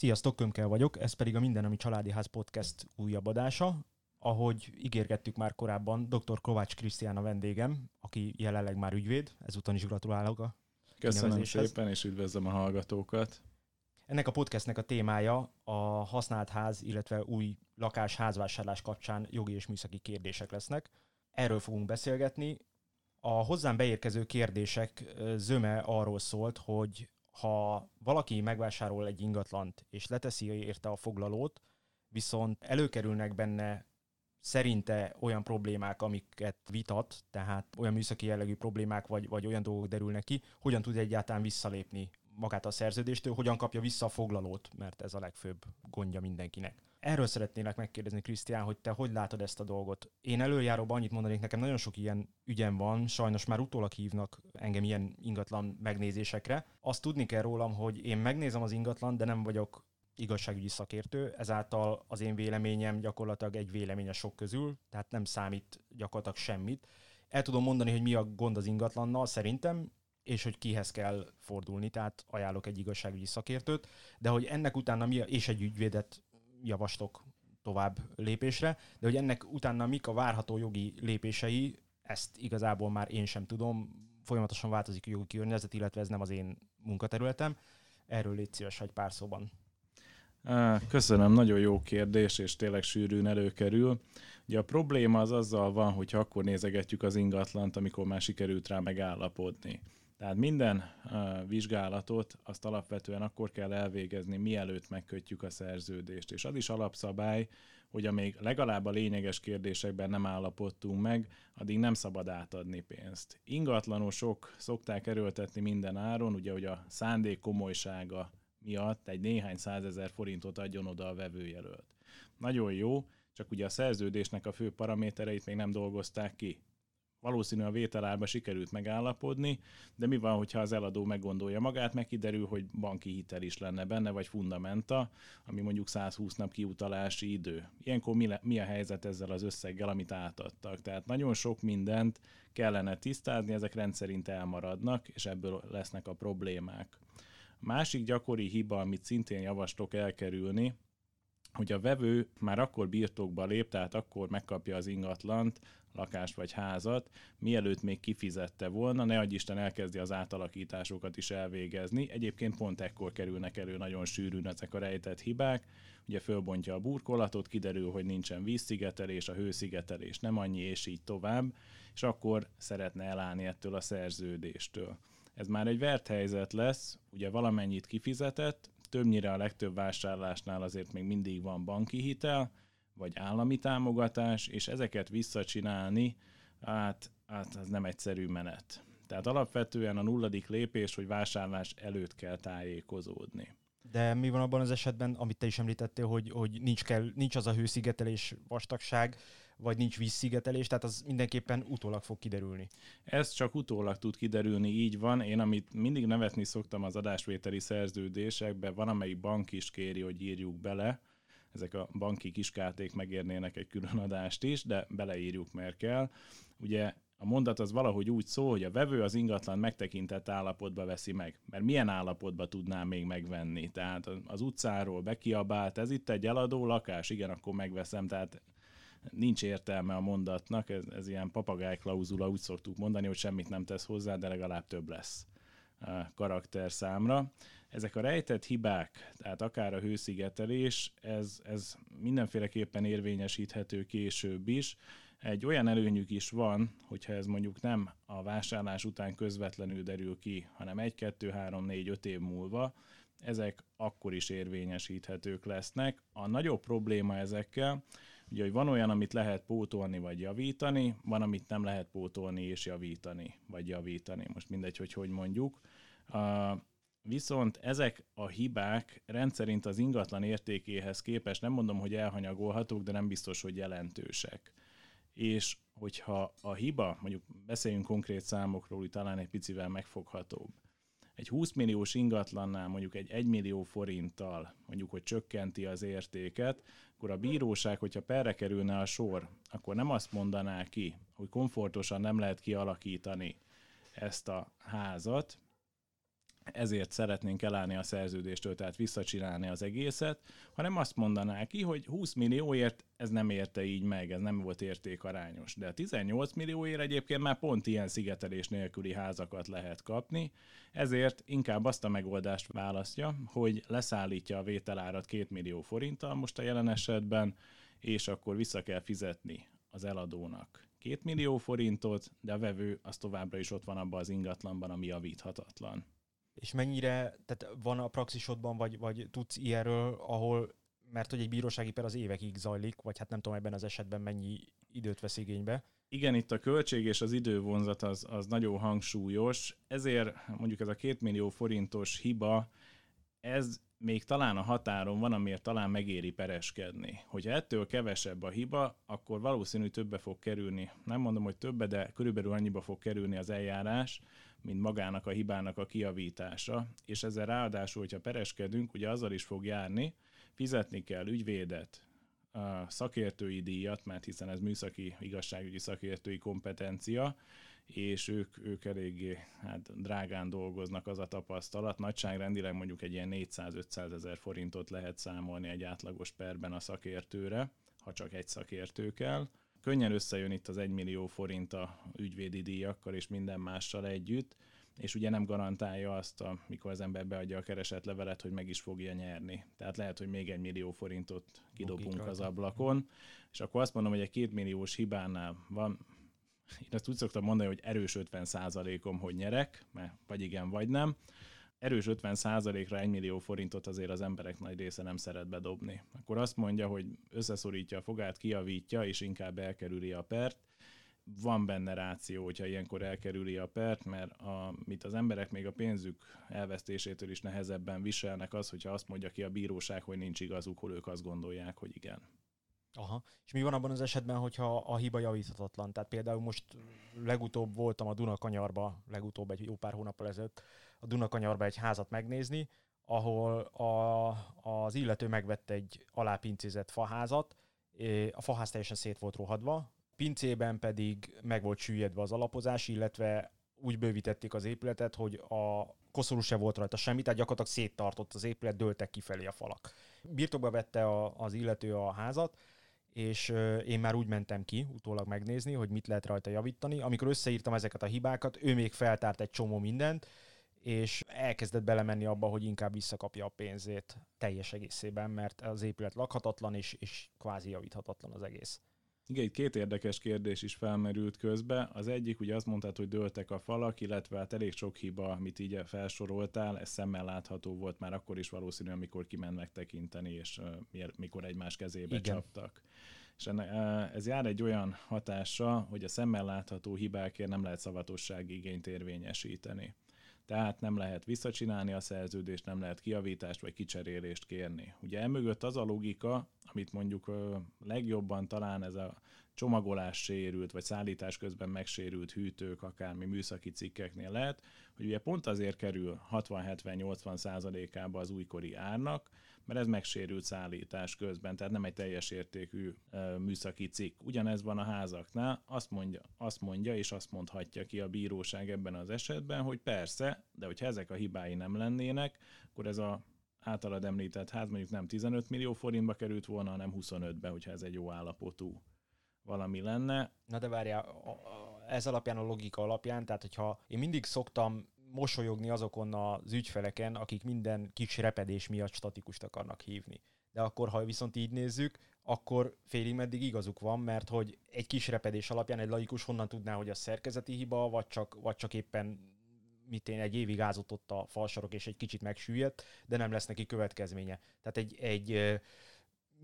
Sziasztok, Kömkel vagyok, ez pedig a Minden, ami Családi Ház podcast újabb adása. Ahogy ígérgettük már korábban, dr. Kovács Krisztián a vendégem, aki jelenleg már ügyvéd, ezúton is gratulálok a Köszönöm szépen, és üdvözlöm a hallgatókat. Ennek a podcastnek a témája a használt ház, illetve új lakás házvásárlás kapcsán jogi és műszaki kérdések lesznek. Erről fogunk beszélgetni. A hozzám beérkező kérdések zöme arról szólt, hogy ha valaki megvásárol egy ingatlant, és leteszi érte a foglalót, viszont előkerülnek benne szerinte olyan problémák, amiket vitat, tehát olyan műszaki jellegű problémák, vagy, vagy olyan dolgok derülnek ki, hogyan tud egyáltalán visszalépni magát a szerződéstől, hogyan kapja vissza a foglalót, mert ez a legfőbb gondja mindenkinek. Erről szeretnélek megkérdezni, Krisztián, hogy te hogy látod ezt a dolgot? Én előjáróban annyit mondanék, nekem nagyon sok ilyen ügyem van, sajnos már utólag hívnak engem ilyen ingatlan megnézésekre. Azt tudni kell rólam, hogy én megnézem az ingatlan, de nem vagyok igazságügyi szakértő, ezáltal az én véleményem gyakorlatilag egy vélemény a sok közül, tehát nem számít gyakorlatilag semmit. El tudom mondani, hogy mi a gond az ingatlannal, szerintem, és hogy kihez kell fordulni, tehát ajánlok egy igazságügyi szakértőt, de hogy ennek utána mi, a, és egy ügyvédet javaslok tovább lépésre, de hogy ennek utána mik a várható jogi lépései, ezt igazából már én sem tudom, folyamatosan változik a jogi környezet, illetve ez nem az én munkaterületem. Erről légy szíves, hogy pár szóban. Köszönöm, nagyon jó kérdés, és tényleg sűrűn előkerül. Ugye a probléma az azzal van, hogy akkor nézegetjük az ingatlant, amikor már sikerült rá megállapodni. Tehát minden uh, vizsgálatot azt alapvetően akkor kell elvégezni, mielőtt megkötjük a szerződést. És az is alapszabály, hogy amíg legalább a lényeges kérdésekben nem állapodtunk meg, addig nem szabad átadni pénzt. Ingatlanosok szokták erőltetni minden áron, ugye, hogy a szándék komolysága miatt egy néhány százezer forintot adjon oda a vevőjelölt. Nagyon jó, csak ugye a szerződésnek a fő paramétereit még nem dolgozták ki valószínű a vételárba sikerült megállapodni, de mi van, hogyha az eladó meggondolja magát, meg kiderül, hogy banki hitel is lenne benne, vagy fundamenta, ami mondjuk 120 nap kiutalási idő. Ilyenkor mi, le, mi a helyzet ezzel az összeggel, amit átadtak? Tehát nagyon sok mindent kellene tisztázni, ezek rendszerint elmaradnak, és ebből lesznek a problémák. Másik gyakori hiba, amit szintén javaslok elkerülni, hogy a vevő már akkor birtokba lép, tehát akkor megkapja az ingatlant, lakást vagy házat, mielőtt még kifizette volna, ne adj Isten elkezdi az átalakításokat is elvégezni. Egyébként pont ekkor kerülnek elő nagyon sűrűn ezek a rejtett hibák. Ugye fölbontja a burkolatot, kiderül, hogy nincsen vízszigetelés, a hőszigetelés nem annyi, és így tovább, és akkor szeretne elállni ettől a szerződéstől. Ez már egy vert helyzet lesz, ugye valamennyit kifizetett, többnyire a legtöbb vásárlásnál azért még mindig van banki hitel, vagy állami támogatás, és ezeket visszacsinálni, hát, hát az nem egyszerű menet. Tehát alapvetően a nulladik lépés, hogy vásárlás előtt kell tájékozódni. De mi van abban az esetben, amit te is említettél, hogy, hogy nincs, kell, nincs az a hőszigetelés vastagság, vagy nincs vízszigetelés, tehát az mindenképpen utólag fog kiderülni. Ez csak utólag tud kiderülni, így van. Én amit mindig nevetni szoktam az adásvételi szerződésekbe, van amelyik bank is kéri, hogy írjuk bele, ezek a banki kiskárték megérnének egy külön adást is, de beleírjuk, mert kell. Ugye a mondat az valahogy úgy szól, hogy a vevő az ingatlan megtekintett állapotba veszi meg. Mert milyen állapotba tudná még megvenni? Tehát az utcáról bekiabált, ez itt egy eladó lakás, igen, akkor megveszem. Tehát nincs értelme a mondatnak, ez, ez ilyen papagáj klauzula, úgy szoktuk mondani, hogy semmit nem tesz hozzá, de legalább több lesz karakter számra. Ezek a rejtett hibák, tehát akár a hőszigetelés, ez, ez mindenféleképpen érvényesíthető később is. Egy olyan előnyük is van, hogyha ez mondjuk nem a vásárlás után közvetlenül derül ki, hanem 1, 2, 3, 4, 5 év múlva, ezek akkor is érvényesíthetők lesznek. A nagyobb probléma ezekkel, ugye, hogy van olyan, amit lehet pótolni vagy javítani, van, amit nem lehet pótolni és javítani, vagy javítani. Most mindegy, hogy hogy mondjuk. Viszont ezek a hibák rendszerint az ingatlan értékéhez képest nem mondom, hogy elhanyagolhatók, de nem biztos, hogy jelentősek. És hogyha a hiba, mondjuk beszéljünk konkrét számokról, hogy talán egy picivel megfoghatóbb, egy 20 milliós ingatlannál mondjuk egy 1 millió forinttal mondjuk, hogy csökkenti az értéket, akkor a bíróság, hogyha perre kerülne a sor, akkor nem azt mondaná ki, hogy komfortosan nem lehet kialakítani ezt a házat, ezért szeretnénk elállni a szerződéstől, tehát visszacsinálni az egészet, hanem azt mondaná ki, hogy 20 millióért ez nem érte így meg, ez nem volt értékarányos. De a 18 millióért egyébként már pont ilyen szigetelés nélküli házakat lehet kapni, ezért inkább azt a megoldást választja, hogy leszállítja a vételárat 2 millió forinttal most a jelen esetben, és akkor vissza kell fizetni az eladónak 2 millió forintot, de a vevő az továbbra is ott van abban az ingatlanban, ami javíthatatlan. És mennyire, tehát van a praxisodban, vagy, vagy tudsz ilyenről, ahol, mert hogy egy bírósági per az évekig zajlik, vagy hát nem tudom ebben az esetben mennyi időt vesz igénybe. Igen, itt a költség és az idővonzat az, az nagyon hangsúlyos, ezért mondjuk ez a két millió forintos hiba, ez még talán a határon van, amiért talán megéri pereskedni. Hogyha ettől kevesebb a hiba, akkor valószínű többe fog kerülni. Nem mondom, hogy többe, de körülbelül annyiba fog kerülni az eljárás, mint magának a hibának a kiavítása, és ezzel ráadásul, hogyha pereskedünk, ugye azzal is fog járni, fizetni kell ügyvédet, a szakértői díjat, mert hiszen ez műszaki igazságügyi szakértői kompetencia, és ők, ők eléggé hát, drágán dolgoznak az a tapasztalat. Nagyságrendileg mondjuk egy ilyen 400-500 ezer forintot lehet számolni egy átlagos perben a szakértőre, ha csak egy szakértő kell. Könnyen összejön itt az 1 millió forint a ügyvédi díjakkal és minden mással együtt, és ugye nem garantálja azt, amikor az ember beadja a keresett levelet, hogy meg is fogja nyerni. Tehát lehet, hogy még egy millió forintot kidobunk az ablakon, és akkor azt mondom, hogy egy két milliós hibánál van, én azt úgy szoktam mondani, hogy erős 50 százalékom, hogy nyerek, mert vagy igen, vagy nem. Erős 50 százalékra 1 millió forintot azért az emberek nagy része nem szeret bedobni. Akkor azt mondja, hogy összeszorítja a fogát, kiavítja, és inkább elkerüli a pert. Van benne ráció, hogyha ilyenkor elkerüli a pert, mert a, mit az emberek még a pénzük elvesztésétől is nehezebben viselnek az, hogyha azt mondja ki a bíróság, hogy nincs igazuk, hol ők azt gondolják, hogy igen. Aha. És mi van abban az esetben, hogyha a hiba javíthatatlan? Tehát például most legutóbb voltam a Dunakanyarba, legutóbb egy jó pár hónappal ezelőtt, a Dunakanyarba egy házat megnézni, ahol a, az illető megvette egy alápincézett faházat, a faház teljesen szét volt rohadva, pincében pedig meg volt süllyedve az alapozás, illetve úgy bővítették az épületet, hogy a koszorú se volt rajta semmi, tehát gyakorlatilag széttartott az épület, dőltek kifelé a falak. Birtokba vette a, az illető a házat, és én már úgy mentem ki utólag megnézni, hogy mit lehet rajta javítani. Amikor összeírtam ezeket a hibákat, ő még feltárt egy csomó mindent, és elkezdett belemenni abba, hogy inkább visszakapja a pénzét teljes egészében, mert az épület lakhatatlan, és, és kvázi javíthatatlan az egész. Igen, itt két érdekes kérdés is felmerült közbe. Az egyik, ugye azt mondtad, hogy dőltek a falak, illetve hát elég sok hiba, amit így felsoroltál, ez szemmel látható volt már akkor is valószínű, amikor kiment megtekinteni, és mikor egymás kezébe Igen. csaptak. És ez jár egy olyan hatása, hogy a szemmel látható hibákért nem lehet szavatossági igényt érvényesíteni tehát nem lehet visszacsinálni a szerződést, nem lehet kiavítást vagy kicserélést kérni. Ugye emögött az a logika, amit mondjuk legjobban talán ez a csomagolás sérült, vagy szállítás közben megsérült hűtők, akármi műszaki cikkeknél lehet, hogy ugye pont azért kerül 60-70-80 százalékába az újkori árnak, mert ez megsérült szállítás közben, tehát nem egy teljes értékű műszaki cikk. Ugyanez van a házaknál, azt mondja, azt mondja és azt mondhatja ki a bíróság ebben az esetben, hogy persze, de hogyha ezek a hibái nem lennének, akkor ez a általad említett ház mondjuk nem 15 millió forintba került volna, hanem 25-be, hogyha ez egy jó állapotú valami lenne. Na de várjál, ez alapján a logika alapján, tehát hogyha én mindig szoktam mosolyogni azokon az ügyfeleken, akik minden kis repedés miatt statikust akarnak hívni. De akkor, ha viszont így nézzük, akkor félig meddig igazuk van, mert hogy egy kis repedés alapján egy laikus honnan tudná, hogy a szerkezeti hiba, vagy csak, vagy csak éppen mit én egy évig ázott ott a falsarok, és egy kicsit megsüllyedt, de nem lesz neki következménye. Tehát egy, egy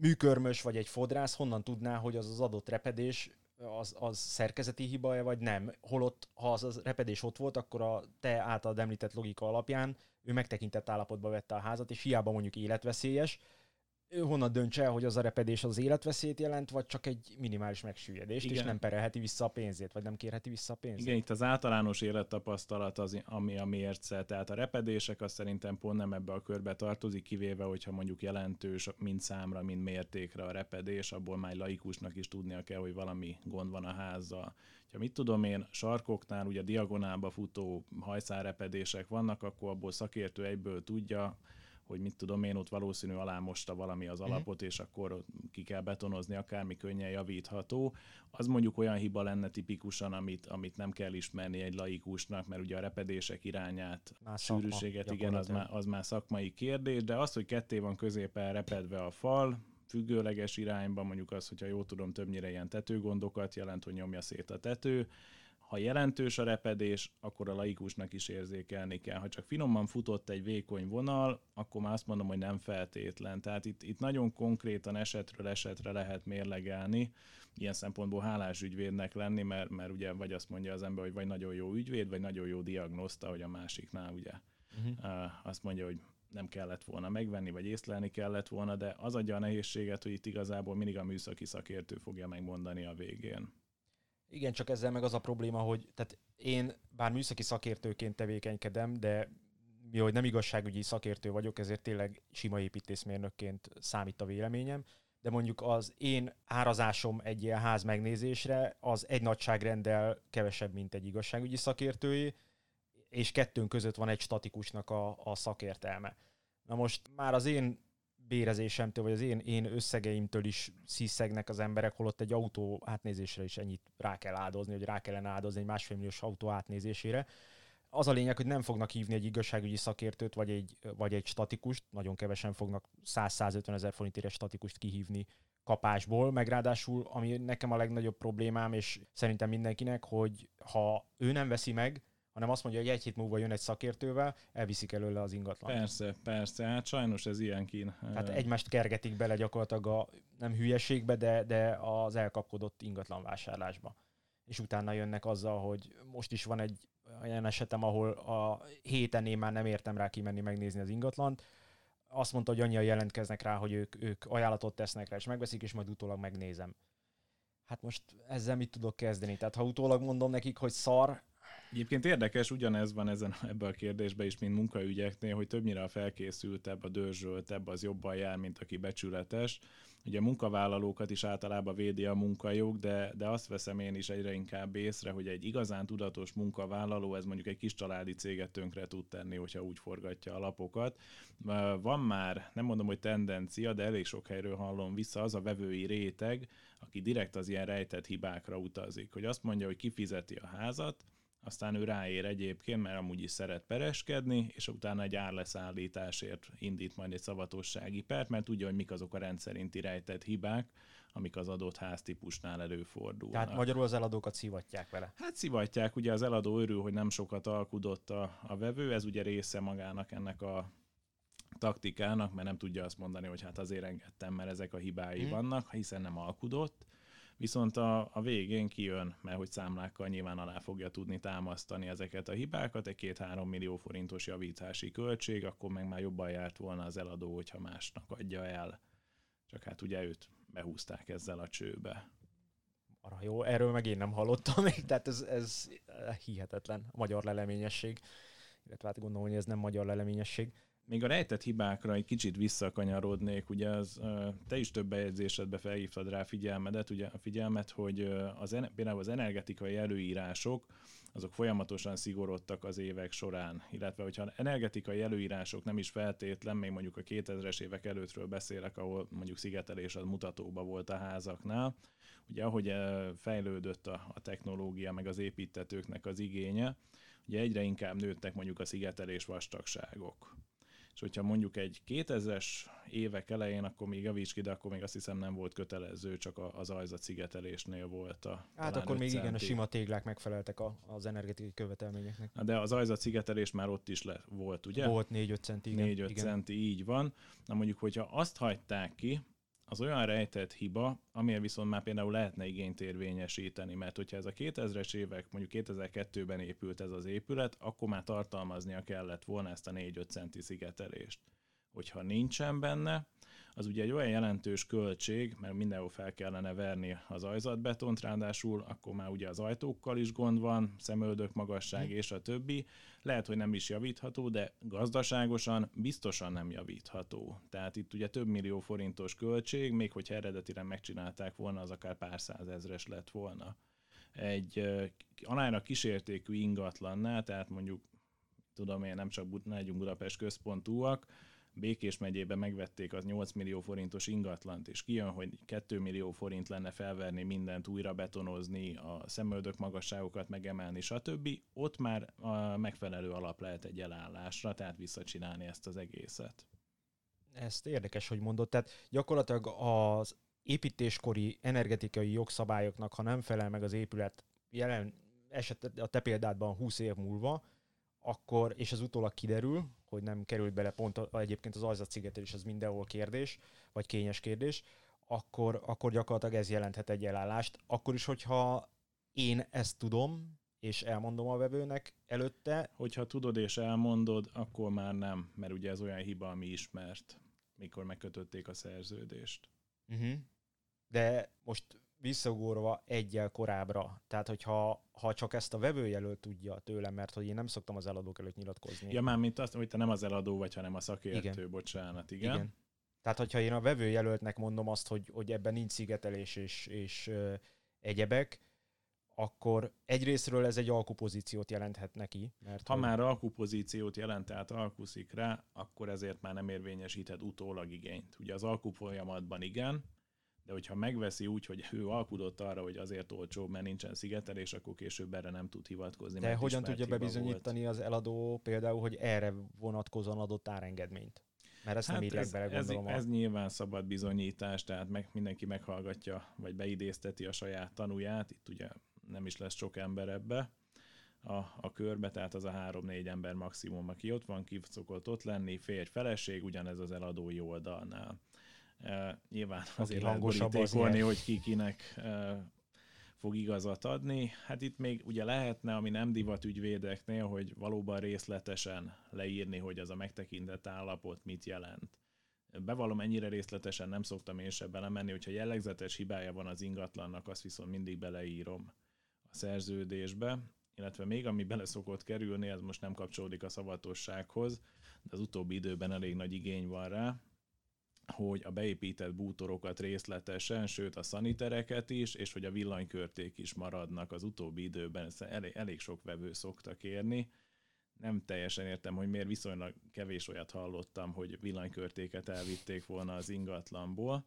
műkörmös vagy egy fodrász honnan tudná, hogy az az adott repedés az, az szerkezeti hiba vagy nem. Holott, ha az, az repedés ott volt, akkor a te általad említett logika alapján ő megtekintett állapotba vette a házat, és hiába mondjuk életveszélyes, ő honnan döntse el, hogy az a repedés az életveszélyt jelent, vagy csak egy minimális megsüllyedést, Igen. és nem perelheti vissza a pénzét, vagy nem kérheti vissza a pénzét. Igen, itt az általános élettapasztalat az, ami a mérce, tehát a repedések azt szerintem pont nem ebbe a körbe tartozik, kivéve, hogyha mondjuk jelentős mind számra, mind mértékre a repedés, abból már laikusnak is tudnia kell, hogy valami gond van a házzal. Ha mit tudom én, sarkoknál ugye diagonálba futó hajszárepedések vannak, akkor abból szakértő egyből tudja, hogy mit tudom én, ott valószínű alámosta valami az mhm. alapot, és akkor ki kell betonozni, akármi könnyen javítható. Az mondjuk olyan hiba lenne tipikusan, amit, amit nem kell ismerni egy laikusnak, mert ugye a repedések irányát, már sűrűséget, igen, az már, az már szakmai kérdés, de az, hogy ketté van középen repedve a fal, függőleges irányban, mondjuk az, hogyha jól tudom, többnyire ilyen tetőgondokat jelent, hogy nyomja szét a tető, ha jelentős a repedés, akkor a laikusnak is érzékelni kell. Ha csak finoman futott egy vékony vonal, akkor már azt mondom, hogy nem feltétlen. Tehát itt, itt nagyon konkrétan esetről esetre lehet mérlegelni, ilyen szempontból hálás ügyvédnek lenni, mert, mert ugye vagy azt mondja az ember, hogy vagy nagyon jó ügyvéd, vagy nagyon jó diagnoszta, hogy a másiknál ugye uh-huh. azt mondja, hogy nem kellett volna megvenni, vagy észlelni kellett volna, de az adja a nehézséget, hogy itt igazából mindig a műszaki szakértő fogja megmondani a végén. Igen, csak ezzel meg az a probléma, hogy tehát én bár műszaki szakértőként tevékenykedem, de mi, hogy nem igazságügyi szakértő vagyok, ezért tényleg sima építészmérnökként számít a véleményem, de mondjuk az én árazásom egy ilyen ház megnézésre az egy nagyságrendel kevesebb, mint egy igazságügyi szakértői, és kettőnk között van egy statikusnak a, a szakértelme. Na most már az én bérezésemtől, vagy az én, én összegeimtől is sziszegnek az emberek, holott egy autó átnézésre is ennyit rá kell áldozni, hogy rá kellene áldozni egy másfél milliós autó átnézésére. Az a lényeg, hogy nem fognak hívni egy igazságügyi szakértőt, vagy egy, vagy egy statikust, nagyon kevesen fognak 100-150 ezer forintért statikust kihívni kapásból, meg ráadásul, ami nekem a legnagyobb problémám, és szerintem mindenkinek, hogy ha ő nem veszi meg, hanem azt mondja, hogy egy hét múlva jön egy szakértővel, elviszik előle az ingatlan. Persze, persze, hát sajnos ez ilyen kín. Tehát egymást kergetik bele gyakorlatilag a nem hülyeségbe, de, de az elkapkodott ingatlan vásárlásba. És utána jönnek azzal, hogy most is van egy olyan esetem, ahol a héten én már nem értem rá kimenni megnézni az ingatlant, azt mondta, hogy annyian jelentkeznek rá, hogy ők, ők ajánlatot tesznek rá, és megveszik, és majd utólag megnézem. Hát most ezzel mit tudok kezdeni? Tehát ha utólag mondom nekik, hogy szar, Egyébként érdekes, ugyanez van ezen, ebben a kérdésben is, mint munkaügyeknél, hogy többnyire a felkészültebb, a dörzsöltebb, az jobban jár, mint aki becsületes. Ugye a munkavállalókat is általában védi a munkajog, de, de azt veszem én is egyre inkább észre, hogy egy igazán tudatos munkavállaló, ez mondjuk egy kis családi céget tönkre tud tenni, hogyha úgy forgatja a lapokat. Van már, nem mondom, hogy tendencia, de elég sok helyről hallom vissza az a vevői réteg, aki direkt az ilyen rejtett hibákra utazik, hogy azt mondja, hogy kifizeti a házat, aztán ő ráér egyébként, mert amúgy is szeret pereskedni, és utána egy árleszállításért indít majd egy szavatossági pert, mert tudja, hogy mik azok a rendszerinti rejtett hibák, amik az adott háztípusnál előfordulnak. Tehát magyarul az eladókat szivatják vele? Hát szivatják, ugye az eladó örül, hogy nem sokat alkudott a, a vevő, ez ugye része magának ennek a taktikának, mert nem tudja azt mondani, hogy hát azért engedtem, mert ezek a hibái hmm. vannak, hiszen nem alkudott, viszont a, a végén kijön, mert hogy számlákkal nyilván alá fogja tudni támasztani ezeket a hibákat, egy két-három millió forintos javítási költség, akkor meg már jobban járt volna az eladó, hogyha másnak adja el. Csak hát ugye őt behúzták ezzel a csőbe. Arra jó, erről meg én nem hallottam még, tehát ez, ez hihetetlen a magyar leleményesség. Illetve hát gondolom, hogy ez nem magyar leleményesség. Még a rejtett hibákra egy kicsit visszakanyarodnék, ugye az, te is több bejegyzésedbe felhívtad rá figyelmedet, ugye a figyelmet, hogy az, például az energetikai előírások, azok folyamatosan szigorodtak az évek során, illetve hogyha energetikai előírások nem is feltétlen, még mondjuk a 2000-es évek előttről beszélek, ahol mondjuk szigetelés az mutatóba volt a házaknál, ugye ahogy fejlődött a, a technológia, meg az építetőknek az igénye, ugye egyre inkább nőttek mondjuk a szigetelés vastagságok és hogyha mondjuk egy 2000-es évek elején, akkor még javíts ki, de akkor még azt hiszem nem volt kötelező, csak az ajzat szigetelésnél volt a Hát akkor még igen, a sima téglák megfeleltek a, az energetikai követelményeknek. De az ajzat szigetelés már ott is le, volt, ugye? Volt 4-5 centi, igen. 4-5 centi, így van. Na mondjuk, hogyha azt hagyták ki, az olyan rejtett hiba, amilyen viszont már például lehetne igényt érvényesíteni, mert hogyha ez a 2000-es évek, mondjuk 2002-ben épült ez az épület, akkor már tartalmaznia kellett volna ezt a 4-5 centi szigetelést. Hogyha nincsen benne, az ugye egy olyan jelentős költség, mert mindenhol fel kellene verni az ajzatbetont, ráadásul akkor már ugye az ajtókkal is gond van, szemöldök magasság és a többi. Lehet, hogy nem is javítható, de gazdaságosan biztosan nem javítható. Tehát itt ugye több millió forintos költség, még hogyha eredetileg megcsinálták volna, az akár pár százezres lett volna. Egy alára kísértékű ingatlannál, tehát mondjuk tudom én, nem csak ne legyünk Budapest központúak, Békés megyében megvették az 8 millió forintos ingatlant, és kijön, hogy 2 millió forint lenne felverni mindent, újra betonozni, a szemöldök magasságokat megemelni, stb. Ott már a megfelelő alap lehet egy elállásra, tehát visszacsinálni ezt az egészet. Ezt érdekes, hogy mondod. Tehát gyakorlatilag az építéskori energetikai jogszabályoknak, ha nem felel meg az épület jelen eset a te példádban 20 év múlva, akkor, és ez utólag kiderül, hogy nem került bele pont a, egyébként az ajzatszigetelés, az mindenhol kérdés, vagy kényes kérdés, akkor, akkor gyakorlatilag ez jelenthet egy elállást. Akkor is, hogyha én ezt tudom, és elmondom a vevőnek előtte. Hogyha tudod és elmondod, akkor már nem, mert ugye ez olyan hiba, ami ismert, mikor megkötötték a szerződést. Uh-huh. De most visszagorva egyel korábbra. Tehát, hogyha ha csak ezt a vevőjelölt tudja tőlem, mert hogy én nem szoktam az eladók előtt nyilatkozni. Ja, már mint azt, hogy te nem az eladó vagy, hanem a szakértő, igen. bocsánat, igen. igen. Tehát, hogyha én a vevőjelöltnek mondom azt, hogy, hogy ebben nincs szigetelés és, és ö, egyebek, akkor egyrésztről ez egy alkupozíciót jelenthet neki. Mert ha hogy... már alkupozíciót jelent, tehát alkuszik rá, akkor ezért már nem érvényesíthet utólag igényt. Ugye az alkup folyamatban igen, de hogyha megveszi úgy, hogy ő alkudott arra, hogy azért olcsó, mert nincsen szigetelés, akkor később erre nem tud hivatkozni. De hogyan tudja bebizonyítani volt. az eladó például, hogy erre vonatkozóan adott árengedményt? Mert ezt hát nem ez, bele, ez, ez, ez nyilván szabad bizonyítás, tehát meg, mindenki meghallgatja, vagy beidézteti a saját tanúját, itt ugye nem is lesz sok ember ebbe a, a körbe, tehát az a három-négy ember maximum, aki ott van, ki szokott ott lenni, férj, feleség, ugyanez az eladói oldalnál. Nyilván azért lehet borítékolni, hogy ki kinek fog igazat adni. Hát itt még ugye lehetne, ami nem divat ügyvédeknél, hogy valóban részletesen leírni, hogy az a megtekintett állapot mit jelent. Bevallom, ennyire részletesen nem szoktam én se belemenni, hogyha jellegzetes hibája van az ingatlannak, azt viszont mindig beleírom a szerződésbe, illetve még ami bele szokott kerülni, ez most nem kapcsolódik a szavatossághoz, de az utóbbi időben elég nagy igény van rá, hogy a beépített bútorokat részletesen, sőt a szanitereket is, és hogy a villanykörték is maradnak az utóbbi időben, elég, elég sok vevő szokta kérni. Nem teljesen értem, hogy miért viszonylag kevés olyat hallottam, hogy villanykörtéket elvitték volna az ingatlanból,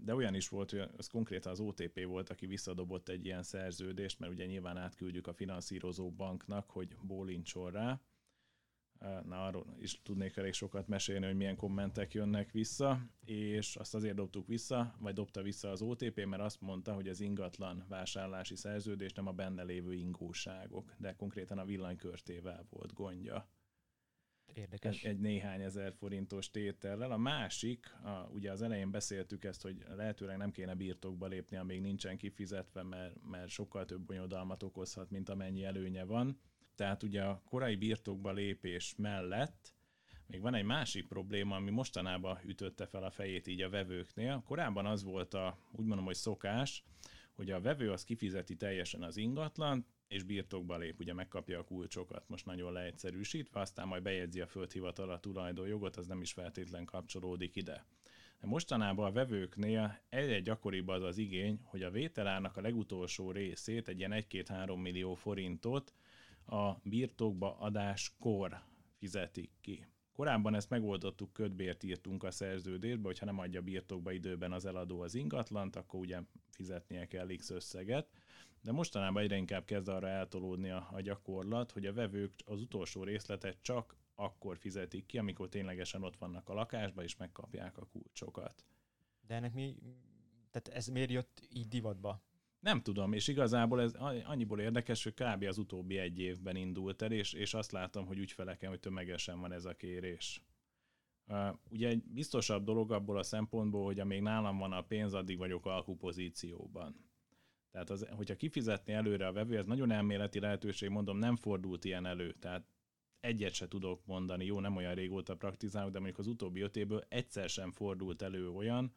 de olyan is volt, hogy az konkrétan az OTP volt, aki visszadobott egy ilyen szerződést, mert ugye nyilván átküldjük a finanszírozó banknak, hogy bólincson rá, na arról is tudnék elég sokat mesélni, hogy milyen kommentek jönnek vissza, és azt azért dobtuk vissza, vagy dobta vissza az OTP, mert azt mondta, hogy az ingatlan vásárlási szerződés nem a benne lévő ingóságok, de konkrétan a villanykörtével volt gondja. Érdekes. Egy, egy néhány ezer forintos tétellel. A másik, a, ugye az elején beszéltük ezt, hogy lehetőleg nem kéne birtokba lépni, amíg nincsen kifizetve, mert, mert sokkal több bonyodalmat okozhat, mint amennyi előnye van tehát ugye a korai birtokba lépés mellett még van egy másik probléma, ami mostanában ütötte fel a fejét így a vevőknél. Korábban az volt a, úgy mondom, hogy szokás, hogy a vevő az kifizeti teljesen az ingatlan, és birtokba lép, ugye megkapja a kulcsokat, most nagyon leegyszerűsítve, aztán majd bejegyzi a földhivatal a tulajdonjogot, az nem is feltétlen kapcsolódik ide. De mostanában a vevőknél egyre gyakoribb az az igény, hogy a vételárnak a legutolsó részét, egy ilyen 1-2-3 millió forintot a birtokba adáskor fizetik ki. Korábban ezt megoldottuk, ködbért írtunk a szerződésbe, hogyha nem adja birtokba időben az eladó az ingatlant, akkor ugye fizetnie kell X összeget. De mostanában egyre inkább kezd arra eltolódni a, a gyakorlat, hogy a vevők az utolsó részletet csak akkor fizetik ki, amikor ténylegesen ott vannak a lakásba, és megkapják a kulcsokat. De ennek mi, tehát ez miért jött így divatba? Nem tudom, és igazából ez annyiból érdekes, hogy kb. az utóbbi egy évben indult el, és, és azt látom, hogy ügyfeleken, hogy tömegesen van ez a kérés. Ugye egy biztosabb dolog abból a szempontból, hogy amíg nálam van a pénz, addig vagyok alkupozícióban. Tehát az, hogyha kifizetni előre a vevő, ez nagyon elméleti lehetőség, mondom, nem fordult ilyen elő. Tehát egyet se tudok mondani, jó, nem olyan régóta praktizálok, de mondjuk az utóbbi öt évből egyszer sem fordult elő olyan,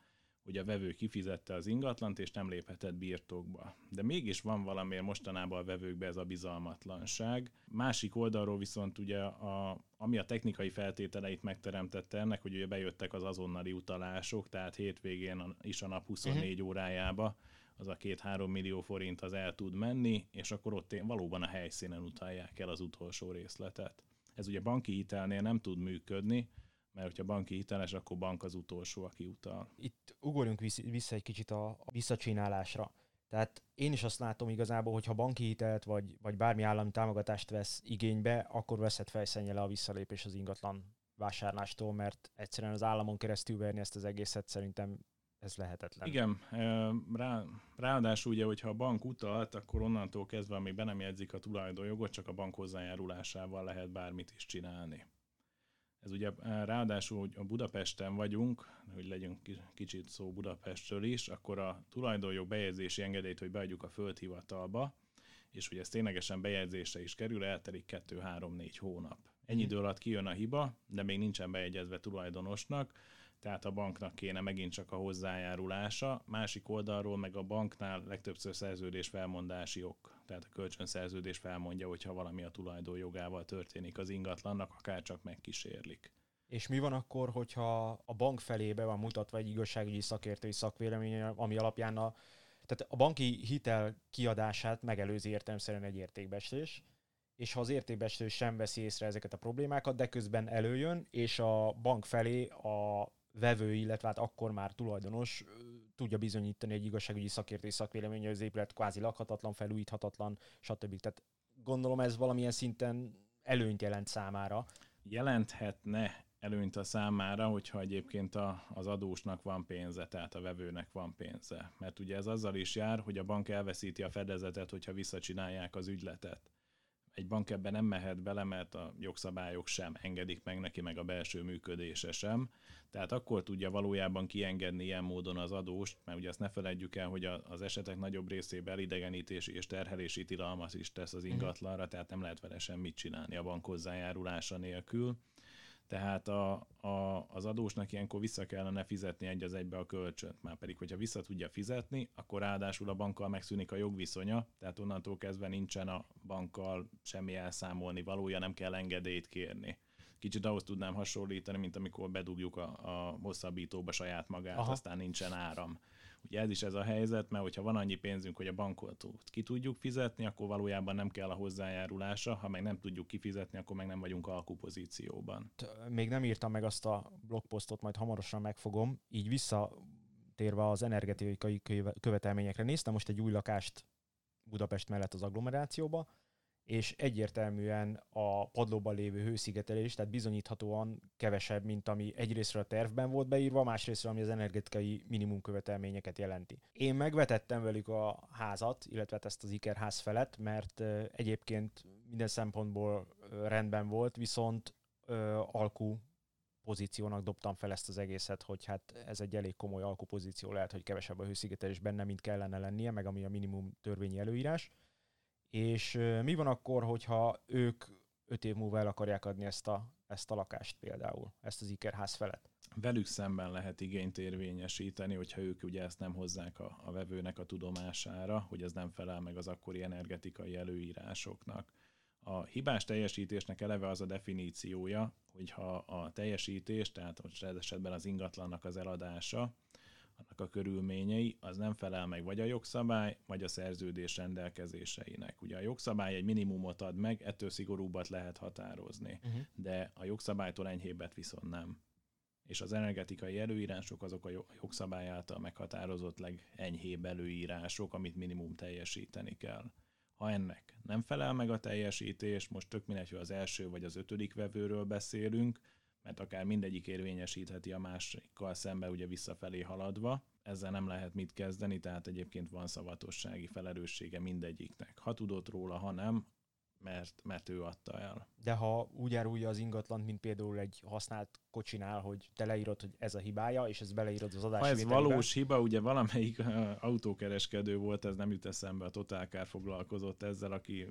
hogy a vevő kifizette az ingatlant, és nem léphetett birtokba. De mégis van valamiért mostanában a vevőkben ez a bizalmatlanság. Másik oldalról viszont ugye, a, ami a technikai feltételeit megteremtette ennek, hogy ugye bejöttek az azonnali utalások, tehát hétvégén is a nap 24 uh-huh. Mhm. órájába az a két-három millió forint az el tud menni, és akkor ott valóban a helyszínen utalják el az utolsó részletet. Ez ugye banki hitelnél nem tud működni, mert hogyha banki hiteles, akkor bank az utolsó, aki utal. Itt ugorjunk vissza egy kicsit a visszacsinálásra. Tehát én is azt látom igazából, hogy ha banki hitelt vagy, vagy bármi állami támogatást vesz igénybe, akkor veszed fejszennyele a visszalépés az ingatlan vásárlástól, mert egyszerűen az államon keresztül verni ezt az egészet szerintem ez lehetetlen. Igen, rá, ráadásul ugye, hogyha a bank utalt, akkor onnantól kezdve, amíg be nem jegyzik a tulajdonjogot, csak a bank hozzájárulásával lehet bármit is csinálni. Ez ugye ráadásul, hogy a Budapesten vagyunk, hogy legyünk kicsit szó Budapestről is, akkor a tulajdonjog bejegyzési engedélyt, hogy beadjuk a földhivatalba, és hogy ez ténylegesen bejegyzésre is kerül, eltelik 2-3-4 hónap. Ennyi mhm. idő alatt kijön a hiba, de még nincsen bejegyezve tulajdonosnak, tehát a banknak kéne megint csak a hozzájárulása, másik oldalról meg a banknál legtöbbször szerződés felmondási ok, tehát a kölcsönszerződés felmondja, hogyha valami a tulajdon jogával történik az ingatlannak, akár csak megkísérlik. És mi van akkor, hogyha a bank felébe van mutatva egy igazságügyi szakértői szakvélemény, ami alapján a, tehát a banki hitel kiadását megelőzi értelmszerűen egy értékbestés, és ha az értékbestő sem veszi észre ezeket a problémákat, de közben előjön, és a bank felé a vevő, illetve hát akkor már tulajdonos tudja bizonyítani egy igazságügyi szakértői szakvélemény, hogy az épület kvázi lakhatatlan, felújíthatatlan, stb. Tehát gondolom ez valamilyen szinten előnyt jelent számára. Jelenthetne előnyt a számára, hogyha egyébként a, az adósnak van pénze, tehát a vevőnek van pénze. Mert ugye ez azzal is jár, hogy a bank elveszíti a fedezetet, hogyha visszacsinálják az ügyletet egy bank ebben nem mehet bele, mert a jogszabályok sem engedik meg neki, meg a belső működése sem. Tehát akkor tudja valójában kiengedni ilyen módon az adóst, mert ugye azt ne felejtjük el, hogy az esetek nagyobb részében idegenítési és terhelési tilalmat is tesz az mhm. ingatlanra, tehát nem lehet vele semmit csinálni a bank hozzájárulása nélkül tehát a, a, az adósnak ilyenkor vissza kellene fizetni egy az egybe a kölcsönt, már pedig, hogyha vissza tudja fizetni, akkor ráadásul a bankkal megszűnik a jogviszonya, tehát onnantól kezdve nincsen a bankkal semmi elszámolni valója, nem kell engedélyt kérni. Kicsit ahhoz tudnám hasonlítani, mint amikor bedugjuk a, a hosszabbítóba saját magát, Aha. aztán nincsen áram. Ugye ez is ez a helyzet, mert hogyha van annyi pénzünk, hogy a bankot ki tudjuk fizetni, akkor valójában nem kell a hozzájárulása, ha meg nem tudjuk kifizetni, akkor meg nem vagyunk alkupozícióban. Még nem írtam meg azt a blogposztot, majd hamarosan megfogom, így visszatérve az energetikai követelményekre. Néztem most egy új lakást Budapest mellett az agglomerációba, és egyértelműen a padlóban lévő hőszigetelés, tehát bizonyíthatóan kevesebb, mint ami egyrésztről a tervben volt beírva, másrésztről ami az energetikai minimum követelményeket jelenti. Én megvetettem velük a házat, illetve ezt az Iker ház felett, mert egyébként minden szempontból rendben volt, viszont alkú pozíciónak dobtam fel ezt az egészet, hogy hát ez egy elég komoly alkupozíció, lehet, hogy kevesebb a hőszigetelés benne, mint kellene lennie, meg ami a minimum törvényi előírás és mi van akkor, hogyha ők öt év múlva el akarják adni ezt a, ezt a lakást például, ezt az ikerház felett? Velük szemben lehet igényt érvényesíteni, hogyha ők ugye ezt nem hozzák a, a vevőnek a tudomására, hogy ez nem felel meg az akkori energetikai előírásoknak. A hibás teljesítésnek eleve az a definíciója, hogyha a teljesítés, tehát most esetben az ingatlannak az eladása, annak a körülményei, az nem felel meg vagy a jogszabály, vagy a szerződés rendelkezéseinek. Ugye a jogszabály egy minimumot ad meg, ettől szigorúbbat lehet határozni, uh-huh. de a jogszabálytól enyhébbet viszont nem. És az energetikai előírások azok a jogszabály által meghatározott legenyhébb előírások, amit minimum teljesíteni kell. Ha ennek nem felel meg a teljesítés, most tök mindegy, hogy az első vagy az ötödik vevőről beszélünk, mert akár mindegyik érvényesítheti a másikkal szembe ugye visszafelé haladva. Ezzel nem lehet mit kezdeni, tehát egyébként van szavatossági felelőssége mindegyiknek. Ha tudott róla, ha nem, mert, mert ő adta el. De ha úgy árulja az ingatlan, mint például egy használt kocsinál, hogy te leírod, hogy ez a hibája, és ez beleírod az adás. Ha ez valós hiba, ugye valamelyik autókereskedő volt, ez nem jut eszembe, a Total Car foglalkozott ezzel, aki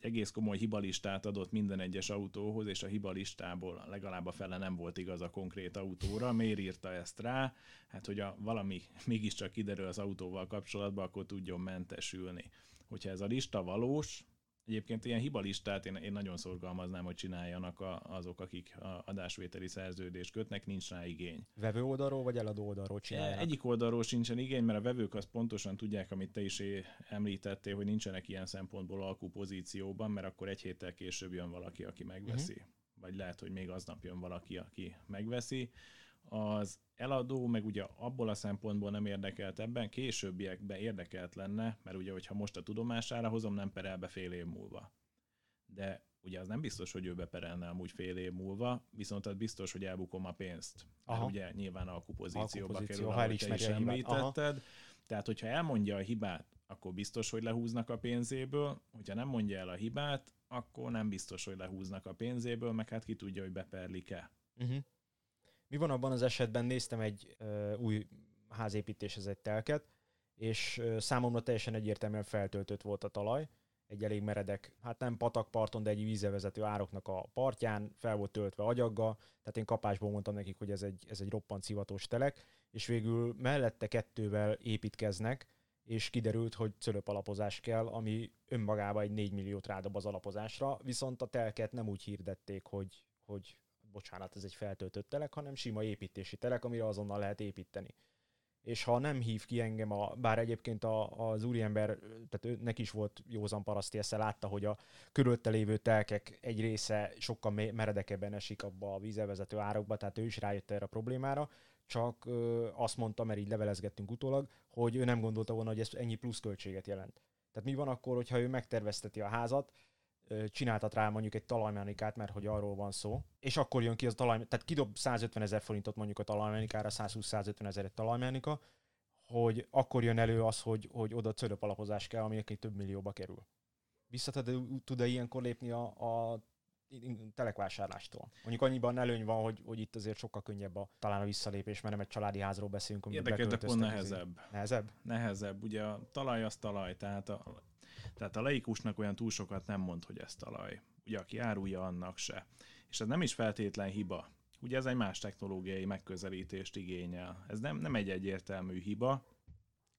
egy egész komoly hibalistát adott minden egyes autóhoz, és a hibalistából legalább a fele nem volt igaz a konkrét autóra. Miért írta ezt rá? Hát, hogy a, valami mégiscsak kiderül az autóval kapcsolatban, akkor tudjon mentesülni. Hogyha ez a lista valós, Egyébként ilyen hibalistát én, én nagyon szorgalmaznám, hogy csináljanak a, azok, akik a adásvételi szerződést kötnek, nincs rá igény. Vevő oldalról vagy eladó oldalról csinálják? Egyik oldalról sincsen igény, mert a vevők azt pontosan tudják, amit te is említettél, hogy nincsenek ilyen szempontból alkú pozícióban, mert akkor egy héttel később jön valaki, aki megveszi. Uh-huh. Vagy lehet, hogy még aznap jön valaki, aki megveszi. Az eladó meg ugye abból a szempontból nem érdekelt ebben, későbbiekben érdekelt lenne, mert ugye, hogyha most a tudomására hozom, nem perel be fél év múlva. De ugye az nem biztos, hogy ő beperelne amúgy fél év múlva, viszont az biztos, hogy elbukom a pénzt. Aha. Mert ugye nyilván alkupozícióba Alkupozíció, kerül, ahogy te is említetted. Tehát, hogyha elmondja a hibát, akkor biztos, hogy lehúznak a pénzéből, hogyha nem mondja el a hibát, akkor nem biztos, hogy lehúznak a pénzéből, meg hát ki tudja, hogy beperlik-e. Uh-huh. Mi van abban az esetben, néztem egy uh, új házépítéshez egy telket, és uh, számomra teljesen egyértelműen feltöltött volt a talaj, egy elég meredek, hát nem patakparton, de egy vízvezető ároknak a partján, fel volt töltve agyagga, tehát én kapásból mondtam nekik, hogy ez egy, ez egy roppant szivatos telek, és végül mellette kettővel építkeznek, és kiderült, hogy alapozás kell, ami önmagában egy 4 milliót rádob az alapozásra, viszont a telket nem úgy hirdették, hogy, hogy bocsánat, ez egy feltöltött telek, hanem sima építési telek, amire azonnal lehet építeni. És ha nem hív ki engem, a, bár egyébként a, az úriember, tehát neki is volt józan paraszti esze, látta, hogy a körülötte lévő telkek egy része sokkal meredekebben esik abba a vízelvezető árokba, tehát ő is rájött erre a problémára, csak ö, azt mondta, mert így levelezgettünk utólag, hogy ő nem gondolta volna, hogy ez ennyi pluszköltséget jelent. Tehát mi van akkor, hogyha ő megtervezteti a házat, csináltat rá mondjuk egy talajmechanikát, mert hogy arról van szó, és akkor jön ki az talaj, tehát kidob 150 ezer forintot mondjuk a talajmechanikára, 120-150 ezer egy talajmechanika, hogy akkor jön elő az, hogy, hogy oda cölöp alapozás kell, ami egy több millióba kerül. Vissza tud-e ilyenkor lépni a, a telekvásárlástól. Mondjuk annyiban előny van, hogy, hogy itt azért sokkal könnyebb a, talán a visszalépés, mert nem egy családi házról beszélünk. Érdekes, de pont nehezebb. Nehezebb? Nehezebb. Ugye a talaj az talaj, tehát a, tehát a laikusnak olyan túl sokat nem mond, hogy ez talaj. Ugye aki árulja, annak se. És ez nem is feltétlen hiba. Ugye ez egy más technológiai megközelítést igényel. Ez nem, nem egy egyértelmű hiba,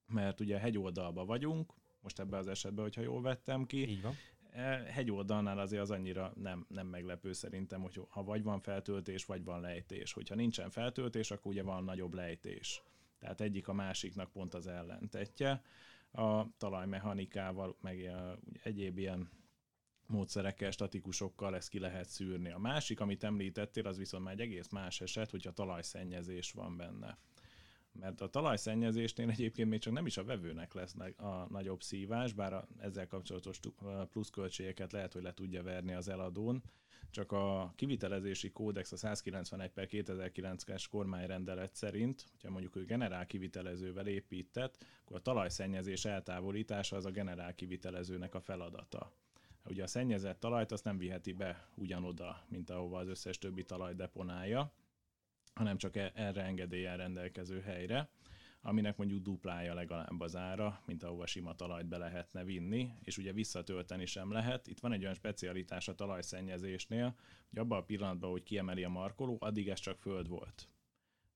mert ugye hegyoldalba vagyunk, most ebben az esetben, hogyha jól vettem ki. Így van. E, hegyoldalnál azért az annyira nem, nem meglepő szerintem, hogy ha vagy van feltöltés, vagy van lejtés. Hogyha nincsen feltöltés, akkor ugye van nagyobb lejtés. Tehát egyik a másiknak pont az ellentetje a talajmechanikával, meg egyéb ilyen módszerekkel, statikusokkal ezt ki lehet szűrni. A másik, amit említettél, az viszont már egy egész más eset, hogyha talajszennyezés van benne. Mert a talajszennyezésnél egyébként még csak nem is a vevőnek lesz a nagyobb szívás, bár a, ezzel kapcsolatos pluszköltségeket lehet, hogy le tudja verni az eladón, csak a kivitelezési kódex a 191 per 2009-es kormányrendelet szerint, hogyha mondjuk ő generál kivitelezővel épített, akkor a talajszennyezés eltávolítása az a generál kivitelezőnek a feladata. Ugye a szennyezett talajt azt nem viheti be ugyanoda, mint ahova az összes többi talaj deponálja, hanem csak e- erre engedélyen rendelkező helyre aminek mondjuk duplája legalább az ára, mint ahova sima talajt be lehetne vinni, és ugye visszatölteni sem lehet. Itt van egy olyan specialitás a talajszennyezésnél, hogy abban a pillanatban, hogy kiemeli a markoló, addig ez csak föld volt.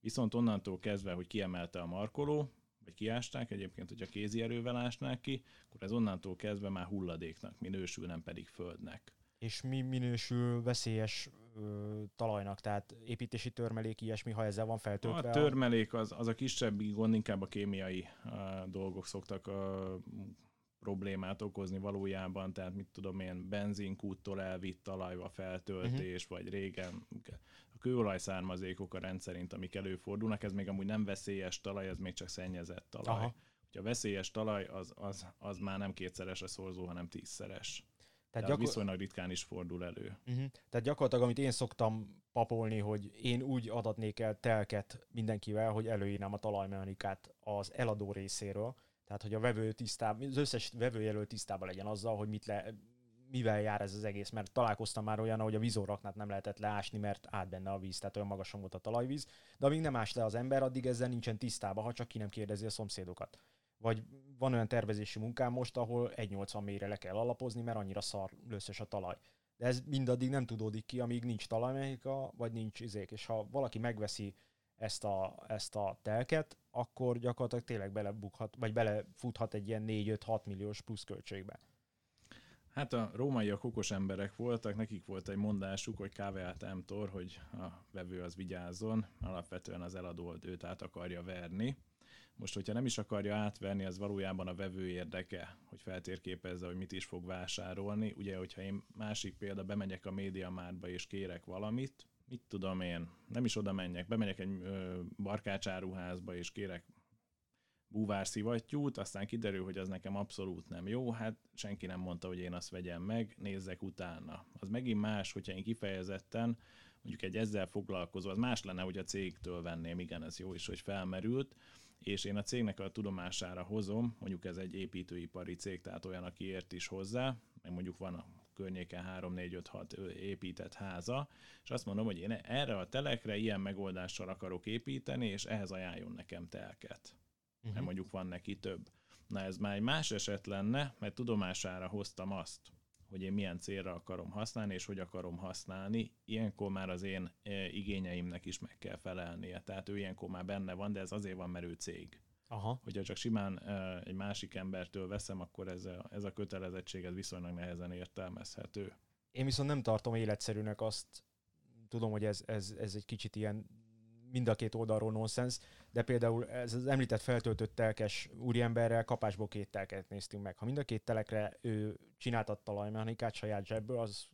Viszont onnantól kezdve, hogy kiemelte a markoló, vagy kiásták, egyébként, hogyha kézi erővel ásnák ki, akkor ez onnantól kezdve már hulladéknak minősül, nem pedig földnek. És mi minősül veszélyes ö, talajnak, tehát építési törmelék, ilyesmi, ha ezzel van feltöltve? A törmelék az, az a kisebb gond, inkább a kémiai a dolgok szoktak a problémát okozni valójában, tehát mit tudom én, benzinkúttól elvitt talajba feltöltés, uh-huh. vagy régen a kőolaj származékok a rendszerint, amik előfordulnak, ez még amúgy nem veszélyes talaj, ez még csak szennyezett talaj. Aha. Hogyha veszélyes talaj, az, az, az már nem kétszeres a szorzó, hanem tízszeres. Tehát gyakor... viszonylag ritkán is fordul elő. Uh-huh. Tehát gyakorlatilag, amit én szoktam papolni, hogy én úgy adatnék el telket mindenkivel, hogy előírnám a talajmechanikát az eladó részéről, tehát hogy a vevő tisztában, az összes vevőjelölt tisztában legyen azzal, hogy mit le, mivel jár ez az egész, mert találkoztam már olyan, hogy a vízorraknát nem lehetett leásni, mert át benne a víz, tehát olyan magasan volt a talajvíz, de amíg nem ás le az ember, addig ezzel nincsen tisztában, ha csak ki nem kérdezi a szomszédokat Vagy van olyan tervezési munkám most, ahol 1,80 mélyre le kell alapozni, mert annyira szar löszös a talaj. De ez mindaddig nem tudódik ki, amíg nincs talajmechanika, vagy nincs izék. És ha valaki megveszi ezt a, ezt a telket, akkor gyakorlatilag tényleg belebukhat, vagy belefuthat egy ilyen 4-5-6 milliós pluszköltségbe. Hát a rómaiak okos emberek voltak, nekik volt egy mondásuk, hogy káveát emtor, hogy a vevő az vigyázzon, alapvetően az eladó őt át akarja verni. Most, hogyha nem is akarja átverni, az valójában a vevő érdeke, hogy feltérképezze, hogy mit is fog vásárolni. Ugye, hogyha én másik példa, bemegyek a médiamárba és kérek valamit, mit tudom én, nem is oda menjek, bemegyek egy ö, barkácsáruházba és kérek búvár szivattyút, aztán kiderül, hogy az nekem abszolút nem jó, hát senki nem mondta, hogy én azt vegyem meg, nézzek utána. Az megint más, hogyha én kifejezetten mondjuk egy ezzel foglalkozó, az más lenne, hogy a cégtől venném, igen, ez jó is, hogy felmerült, és én a cégnek a tudomására hozom, mondjuk ez egy építőipari cég, tehát olyan, aki ért is hozzá, meg mondjuk van a környéken 3, 4, 5, 6 épített háza, és azt mondom, hogy én erre a telekre ilyen megoldással akarok építeni, és ehhez ajánljon nekem telket uh-huh. mert mondjuk van neki több. Na ez már egy más eset lenne, mert tudomására hoztam azt, hogy én milyen célra akarom használni, és hogy akarom használni, ilyenkor már az én e, igényeimnek is meg kell felelnie. Tehát ő ilyenkor már benne van, de ez azért van, mert ő cég. Aha. Hogyha csak simán e, egy másik embertől veszem, akkor ez a, ez a kötelezettség ez viszonylag nehezen értelmezhető. Én viszont nem tartom életszerűnek azt, tudom, hogy ez, ez, ez egy kicsit ilyen mind a két oldalról nonsens, de például ez az említett feltöltött telkes úriemberrel kapásból két telket néztünk meg. Ha mind a két telekre ő csináltat talajmechanikát saját zsebből, az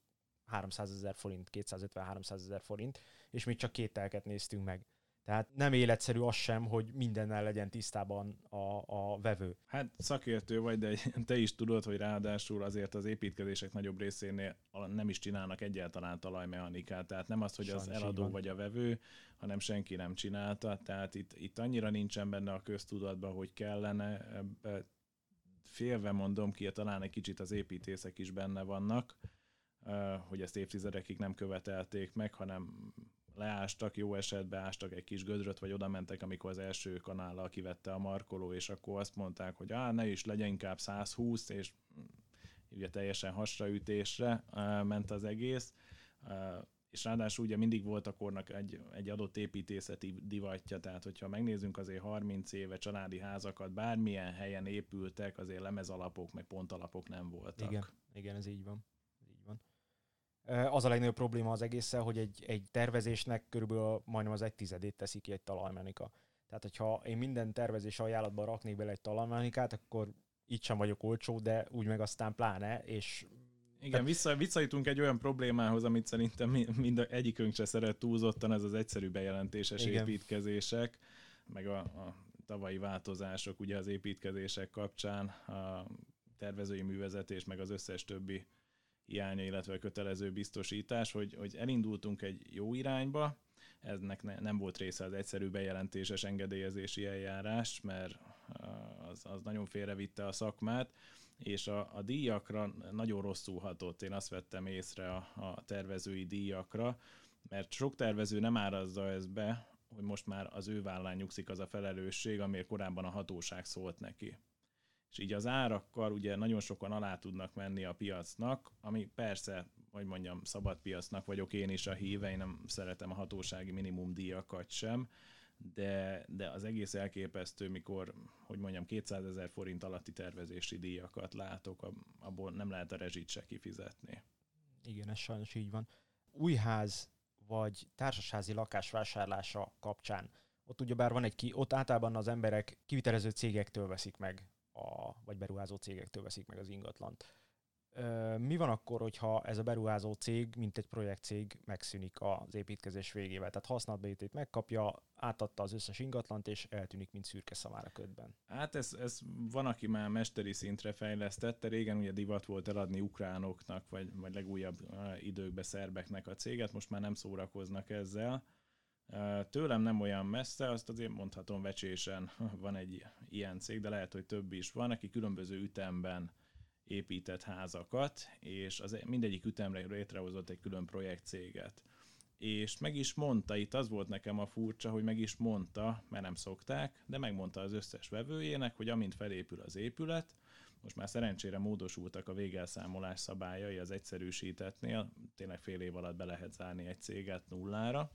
300 ezer forint, 250-300 ezer forint, és még csak két telket néztünk meg. Tehát nem életszerű az sem, hogy mindennel legyen tisztában a, a vevő. Hát szakértő vagy, de te is tudod, hogy ráadásul azért az építkezések nagyobb részénél nem is csinálnak egyáltalán talajmechanikát. Tehát nem az, hogy Sajnos az eladó vagy a vevő, hanem senki nem csinálta. Tehát itt, itt annyira nincsen benne a köztudatban, hogy kellene. Ebbe félve mondom ki, talán egy kicsit az építészek is benne vannak, hogy ezt évtizedekig nem követelték meg, hanem leástak, jó esetben ástak egy kis gödröt, vagy oda mentek, amikor az első kanállal kivette a markoló, és akkor azt mondták, hogy á, ne is legyen inkább 120, és mm, ugye teljesen hasraütésre ment az egész, és ráadásul ugye mindig volt a kornak egy, egy adott építészeti divatja, tehát hogyha megnézzünk azért 30 éve családi házakat, bármilyen helyen épültek, azért lemezalapok, meg pontalapok nem voltak. Igen, igen ez így van. Az a legnagyobb probléma az egészen, hogy egy, egy tervezésnek körülbelül majdnem az egy tizedét teszi ki egy talajmechanika. Tehát, hogyha én minden tervezés ajánlatban raknék bele egy talajmechanikát, akkor itt sem vagyok olcsó, de úgy meg aztán pláne, és igen, vissza, visszajutunk egy olyan problémához, amit szerintem mind egyikünk se szeret túlzottan, ez az egyszerű bejelentéses Igen. építkezések, meg a, a tavalyi változások ugye az építkezések kapcsán, a tervezői művezetés, meg az összes többi hiánya, illetve kötelező biztosítás, hogy, hogy elindultunk egy jó irányba, eznek ne, nem volt része az egyszerű bejelentéses engedélyezési eljárás, mert az, az nagyon félrevitte a szakmát, és a, a díjakra nagyon rosszul hatott. Én azt vettem észre a, a tervezői díjakra, mert sok tervező nem árazza ezt be, hogy most már az ő vállán nyugszik az a felelősség, amiért korábban a hatóság szólt neki és így az árakkal ugye nagyon sokan alá tudnak menni a piacnak, ami persze, hogy mondjam, szabad piacnak vagyok én is a híve, én nem szeretem a hatósági minimum díjakat sem, de, de az egész elképesztő, mikor, hogy mondjam, 200 ezer forint alatti tervezési díjakat látok, abból nem lehet a rezsit se kifizetni. Igen, ez sajnos így van. Új ház vagy társasházi lakás vásárlása kapcsán, ott ugyebár van egy ki, ott általában az emberek kivitelező cégektől veszik meg a, vagy beruházó cégektől veszik meg az ingatlant. Mi van akkor, hogyha ez a beruházó cég, mint egy projektcég megszűnik az építkezés végével? Tehát használatbeétét megkapja, átadta az összes ingatlant, és eltűnik, mint szürke szamára ködben. Hát ez, ez van, aki már mesteri szintre fejlesztette. Régen ugye divat volt eladni ukránoknak, vagy, vagy legújabb időkben szerbeknek a céget, most már nem szórakoznak ezzel Tőlem nem olyan messze, azt azért mondhatom vecsésen van egy ilyen cég, de lehet, hogy több is van, aki különböző ütemben épített házakat, és az mindegyik ütemre létrehozott egy külön projektcéget. és meg is mondta, itt az volt nekem a furcsa, hogy meg is mondta, mert nem szokták, de megmondta az összes vevőjének, hogy amint felépül az épület, most már szerencsére módosultak a végelszámolás szabályai az egyszerűsítetnél, tényleg fél év alatt be lehet zárni egy céget nullára.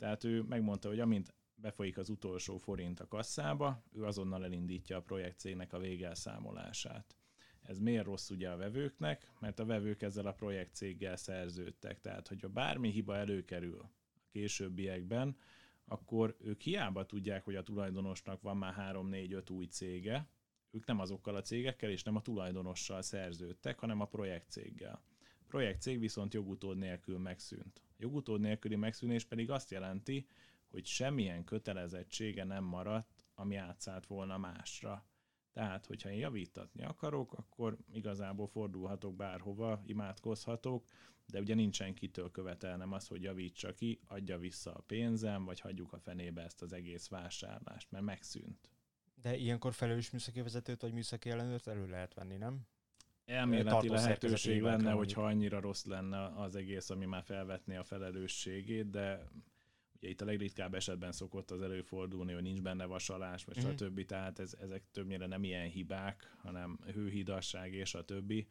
Tehát ő megmondta, hogy amint befolyik az utolsó forint a kasszába, ő azonnal elindítja a projekt a végelszámolását. Ez miért rossz ugye a vevőknek? Mert a vevők ezzel a projekt céggel szerződtek. Tehát, hogyha bármi hiba előkerül a későbbiekben, akkor ők hiába tudják, hogy a tulajdonosnak van már 3-4-5 új cége, ők nem azokkal a cégekkel és nem a tulajdonossal szerződtek, hanem a projektcéggel. A projektcég viszont jogutód nélkül megszűnt. Jogutód nélküli megszűnés pedig azt jelenti, hogy semmilyen kötelezettsége nem maradt, ami átszállt volna másra. Tehát, hogyha én javítatni akarok, akkor igazából fordulhatok bárhova, imádkozhatok, de ugye nincsen kitől követelnem az, hogy javítsa ki, adja vissza a pénzem, vagy hagyjuk a fenébe ezt az egész vásárlást, mert megszűnt. De ilyenkor felelős műszaki vezetőt vagy műszaki ellenőrt elő lehet venni, nem? Elméleti lehetőség lenne, hogyha annyira rossz lenne az egész, ami már felvetné a felelősségét, de ugye itt a legritkább esetben szokott az előfordulni, hogy nincs benne vasalás, vagy mm-hmm. stb. Tehát ez, ezek többnyire nem ilyen hibák, hanem hőhidasság és a többi.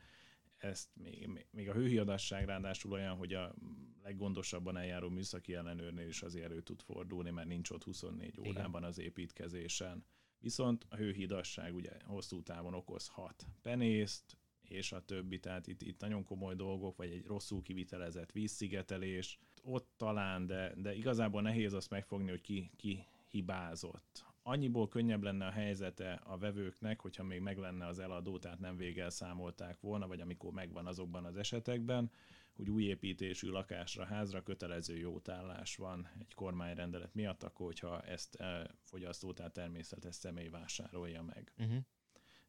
Ezt még, még a hőhidasság ráadásul olyan, hogy a leggondosabban eljáró műszaki ellenőrnél is azért elő tud fordulni, mert nincs ott 24 órában az építkezésen. Viszont a hőhidasság ugye hosszú távon okozhat penészt, és a többi, tehát itt, itt nagyon komoly dolgok, vagy egy rosszul kivitelezett vízszigetelés, ott talán, de, de igazából nehéz azt megfogni, hogy ki, ki hibázott. Annyiból könnyebb lenne a helyzete a vevőknek, hogyha még meg lenne az eladó, tehát nem végel számolták volna, vagy amikor megvan azokban az esetekben, hogy új építésű lakásra, házra kötelező jótállás van egy kormányrendelet miatt, akkor hogyha ezt e, fogyasztó, tehát természetes személy vásárolja meg. Uh-huh.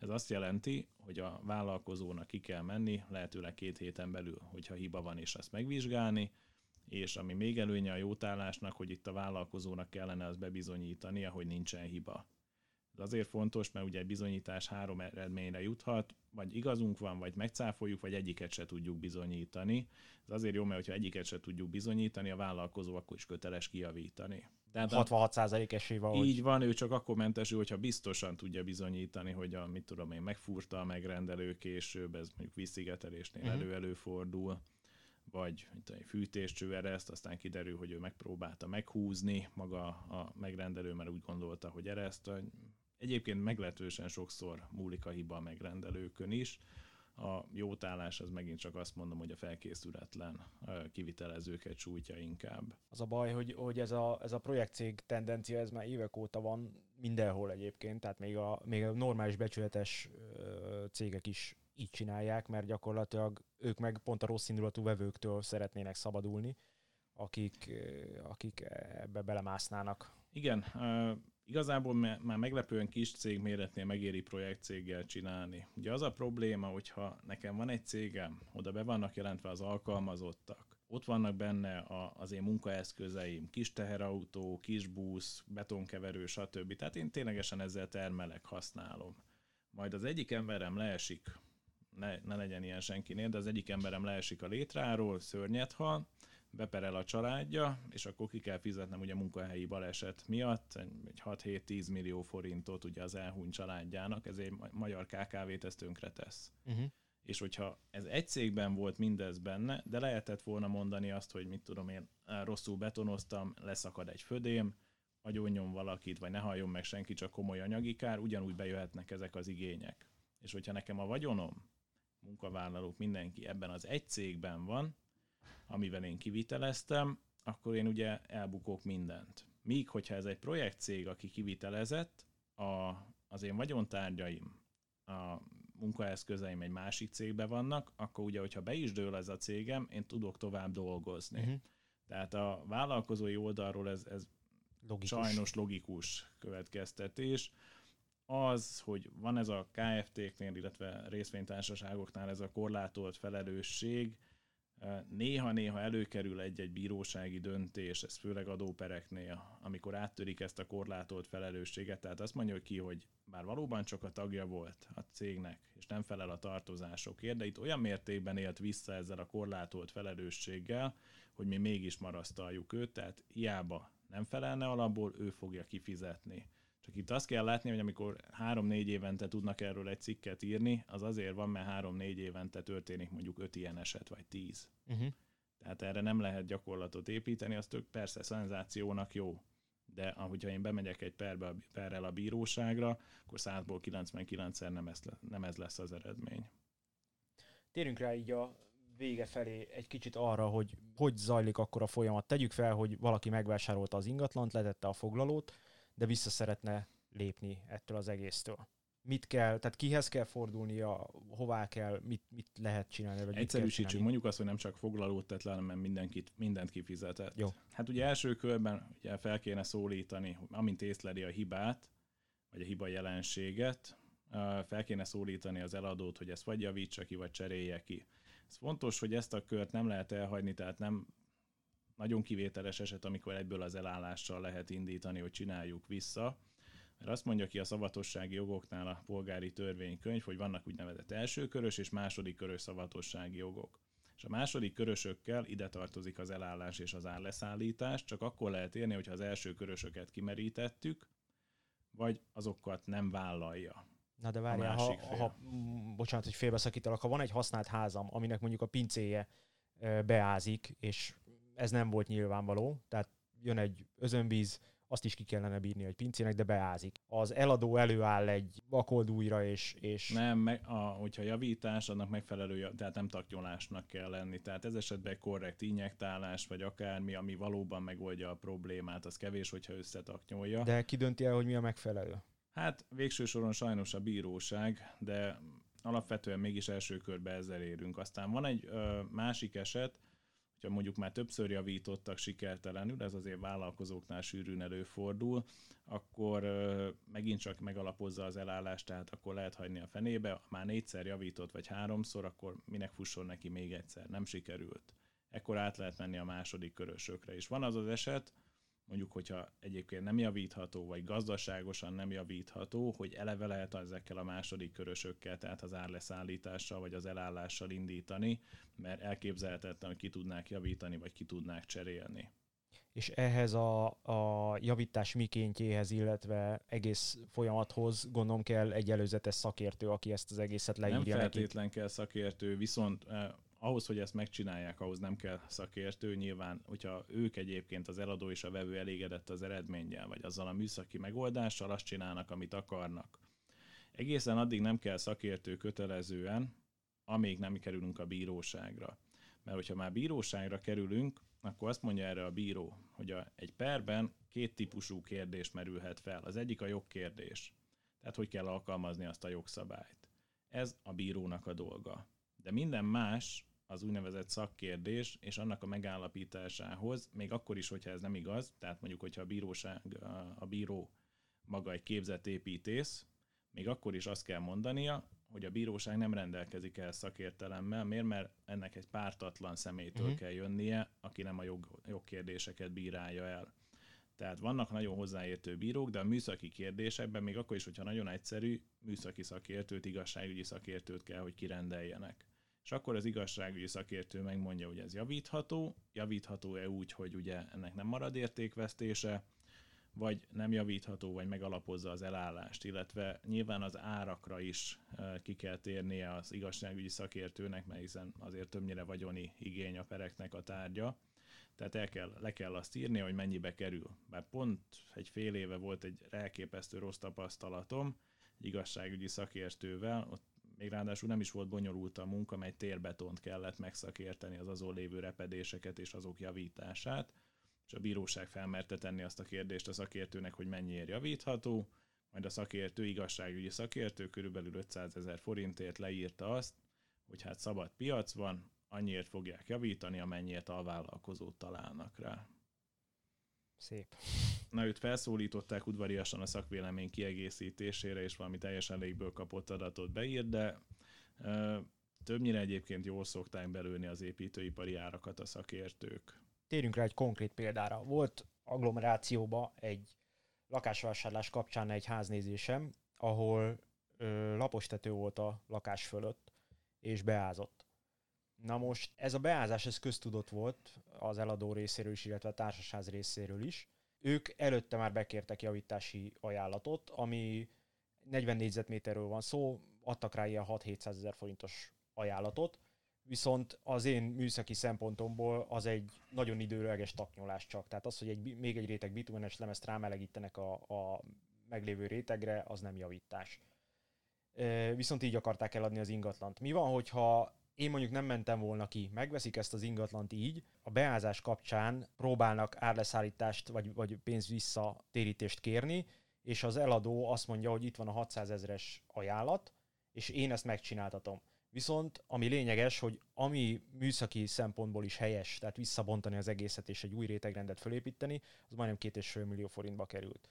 Ez azt jelenti, hogy a vállalkozónak ki kell menni, lehetőleg két héten belül, hogyha hiba van, és ezt megvizsgálni, és ami még előnye a jótállásnak, hogy itt a vállalkozónak kellene az bebizonyítania, hogy nincsen hiba. Ez azért fontos, mert ugye bizonyítás három eredményre juthat, vagy igazunk van, vagy megcáfoljuk, vagy egyiket se tudjuk bizonyítani. Ez azért jó, mert ha egyiket se tudjuk bizonyítani, a vállalkozó akkor is köteles kijavítani. Tehát 66% esély van. Így van, ő csak akkor mentesül, hogyha biztosan tudja bizonyítani, hogy a, mit tudom én, megfúrta a megrendelő később, ez mondjuk vízszigetelésnél uh-huh. elő-előfordul vagy mint egy fűtéscső ereszt, aztán kiderül, hogy ő megpróbálta meghúzni maga a megrendelő, mert úgy gondolta, hogy ereszt. Egyébként meglehetősen sokszor múlik a hiba a megrendelőkön is. A jótállás az megint csak azt mondom, hogy a felkészületlen kivitelezőket sújtja inkább. Az a baj, hogy, hogy ez, a, ez a projektcég tendencia, ez már évek óta van mindenhol egyébként, tehát még a, még a normális becsületes cégek is így csinálják, mert gyakorlatilag ők meg pont a rossz indulatú vevőktől szeretnének szabadulni, akik, akik ebbe belemásznának. Igen, igazából már meglepően kis cég méretnél megéri projektcéggel csinálni. Ugye az a probléma, hogyha nekem van egy cégem, oda be vannak jelentve az alkalmazottak, ott vannak benne a, az én munkaeszközeim, kis teherautó, kis busz, betonkeverő, stb. Tehát én ténylegesen ezzel termelek, használom. Majd az egyik emberem leesik ne, ne legyen ilyen senkinél, de az egyik emberem leesik a létráról, szörnyet hal, beperel a családja, és akkor ki kell fizetnem ugye munkahelyi baleset miatt egy 6-7-10 millió forintot ugye az elhuny családjának, ezért magyar KKV-t ezt tönkre tesz. Uh-huh. És hogyha ez egy cégben volt mindez benne, de lehetett volna mondani azt, hogy mit tudom én, rosszul betonoztam, leszakad egy födém, agyonnyom valakit, vagy ne halljon meg senki, csak komoly anyagi kár, ugyanúgy bejöhetnek ezek az igények. És hogyha nekem a vagyonom munkavállalók, mindenki ebben az egy cégben van, amivel én kiviteleztem, akkor én ugye elbukok mindent. Míg, hogyha ez egy projektcég, aki kivitelezett, a, az én vagyontárgyaim, a munkaeszközeim egy másik cégben vannak, akkor ugye, hogyha be is dől ez a cégem, én tudok tovább dolgozni. Uh-huh. Tehát a vállalkozói oldalról ez, ez logikus. sajnos logikus következtetés az, hogy van ez a KFT-knél, illetve részvénytársaságoknál ez a korlátolt felelősség, néha-néha előkerül egy-egy bírósági döntés, ez főleg adópereknél, amikor áttörik ezt a korlátolt felelősséget, tehát azt mondja ki, hogy bár valóban csak a tagja volt a cégnek, és nem felel a tartozásokért, de itt olyan mértékben élt vissza ezzel a korlátolt felelősséggel, hogy mi mégis marasztaljuk őt, tehát hiába nem felelne alapból, ő fogja kifizetni. Csak itt azt kell látni, hogy amikor három-négy évente tudnak erről egy cikket írni, az azért van, mert három-négy évente történik mondjuk öt ilyen eset, vagy tíz. Uh-huh. Tehát erre nem lehet gyakorlatot építeni, az tök persze szenzációnak jó. De ahogyha én bemegyek egy perbe, perrel a bíróságra, akkor 100-ból 99-szer nem ez, nem ez lesz az eredmény. Térünk rá így a vége felé egy kicsit arra, hogy hogy zajlik akkor a folyamat. Tegyük fel, hogy valaki megvásárolta az ingatlant, letette a foglalót, de vissza szeretne lépni ettől az egésztől. Mit kell, tehát kihez kell fordulnia, hová kell, mit, mit lehet csinálni? Vagy Egyszerűsítsük, mondjuk azt, hogy nem csak foglalót tett le, hanem mindenkit, mindent kifizetett. Jó. Hát ugye első körben ugye fel kéne szólítani, amint észleli a hibát, vagy a hiba jelenséget, fel kéne szólítani az eladót, hogy ezt vagy javítsa ki, vagy cserélje ki. Ez fontos, hogy ezt a kört nem lehet elhagyni, tehát nem nagyon kivételes eset, amikor egyből az elállással lehet indítani, hogy csináljuk vissza, mert azt mondja ki a szavatossági jogoknál a polgári törvénykönyv, hogy vannak úgynevezett elsőkörös és második körös szavatossági jogok. És a második körösökkel ide tartozik az elállás és az árleszállítás, csak akkor lehet érni, hogyha az első körösöket kimerítettük, vagy azokat nem vállalja. Na de várjál, ha, ha, bocsánat, hogy félbeszakítalak, ha van egy használt házam, aminek mondjuk a pincéje beázik, és ez nem volt nyilvánvaló, tehát jön egy özönvíz, azt is ki kellene bírni egy pincének, de beázik. Az eladó előáll egy vakoldújra, és... és... Nem, meg, a, hogyha javítás, annak megfelelő, tehát nem taknyolásnak kell lenni. Tehát ez esetben korrekt injektálás, vagy akármi, ami valóban megoldja a problémát, az kevés, hogyha összetaknyolja. De ki dönti el, hogy mi a megfelelő? Hát végső soron sajnos a bíróság, de alapvetően mégis első körbe ezzel érünk. Aztán van egy ö, másik eset, hogyha mondjuk már többször javítottak sikertelenül, ez azért vállalkozóknál sűrűn előfordul, akkor megint csak megalapozza az elállást, tehát akkor lehet hagyni a fenébe, már négyszer javított vagy háromszor, akkor minek fusson neki még egyszer, nem sikerült. Ekkor át lehet menni a második körösökre. És van az az eset, mondjuk, hogyha egyébként nem javítható, vagy gazdaságosan nem javítható, hogy eleve lehet ezekkel a második körösökkel, tehát az árleszállítással, vagy az elállással indítani, mert elképzelhetetlen, hogy ki tudnák javítani, vagy ki tudnák cserélni. És ehhez a, a javítás mikéntjéhez, illetve egész folyamathoz gondolom kell egy előzetes szakértő, aki ezt az egészet leírja Nem feltétlen neki. kell szakértő, viszont eh, ahhoz, hogy ezt megcsinálják, ahhoz nem kell szakértő. Nyilván, hogyha ők egyébként az eladó és a vevő elégedett az eredménnyel, vagy azzal a műszaki megoldással, azt csinálnak, amit akarnak. Egészen addig nem kell szakértő kötelezően, amíg nem kerülünk a bíróságra. Mert hogyha már bíróságra kerülünk, akkor azt mondja erre a bíró, hogy a, egy perben két típusú kérdés merülhet fel. Az egyik a jogkérdés. Tehát hogy kell alkalmazni azt a jogszabályt. Ez a bírónak a dolga. De minden más az úgynevezett szakkérdés, és annak a megállapításához, még akkor is, hogyha ez nem igaz, tehát mondjuk, hogyha a bíróság, a bíró maga egy képzett építész, még akkor is azt kell mondania, hogy a bíróság nem rendelkezik el szakértelemmel. Miért? Mert ennek egy pártatlan személytől uh-huh. kell jönnie, aki nem a jog, jogkérdéseket bírálja el. Tehát vannak nagyon hozzáértő bírók, de a műszaki kérdésekben, még akkor is, hogyha nagyon egyszerű, műszaki szakértőt, igazságügyi szakértőt kell, hogy kirendeljenek és akkor az igazságügyi szakértő megmondja, hogy ez javítható, javítható-e úgy, hogy ugye ennek nem marad értékvesztése, vagy nem javítható, vagy megalapozza az elállást, illetve nyilván az árakra is e, ki kell térnie az igazságügyi szakértőnek, mert hiszen azért többnyire vagyoni igény a pereknek a tárgya, tehát el kell, le kell azt írni, hogy mennyibe kerül. Bár pont egy fél éve volt egy elképesztő rossz tapasztalatom, egy igazságügyi szakértővel, ott még ráadásul nem is volt bonyolult a munka, mert térbetont kellett megszakérteni az azon lévő repedéseket és azok javítását, és a bíróság felmerte tenni azt a kérdést a szakértőnek, hogy mennyiért javítható, majd a szakértő, igazságügyi szakértő körülbelül 500 ezer forintért leírta azt, hogy hát szabad piac van, annyiért fogják javítani, amennyiért a vállalkozót találnak rá. Szép. Na, őt felszólították udvariasan a szakvélemény kiegészítésére, és valami teljesen légből kapott adatot beírt, de ö, többnyire egyébként jól szokták belőni az építőipari árakat a szakértők. Térjünk rá egy konkrét példára. Volt agglomerációba egy lakásvásárlás kapcsán egy háznézésem, ahol ö, lapos tető volt a lakás fölött, és beázott. Na most ez a beázás, ez köztudott volt az eladó részéről is, illetve a társasház részéről is. Ők előtte már bekértek javítási ajánlatot, ami 40 négyzetméterről van szó, adtak rá ilyen 6-700 ezer forintos ajánlatot, viszont az én műszaki szempontomból az egy nagyon időleges taknyolás csak. Tehát az, hogy egy, még egy réteg bitumenes lemezt rámelegítenek a, a meglévő rétegre, az nem javítás. Viszont így akarták eladni az ingatlant. Mi van, hogyha én mondjuk nem mentem volna ki, megveszik ezt az ingatlant így, a beázás kapcsán próbálnak árleszállítást vagy, vagy pénz visszatérítést kérni, és az eladó azt mondja, hogy itt van a 600 ezeres ajánlat, és én ezt megcsináltatom. Viszont ami lényeges, hogy ami műszaki szempontból is helyes, tehát visszabontani az egészet és egy új rétegrendet fölépíteni, az majdnem két és fél millió forintba került.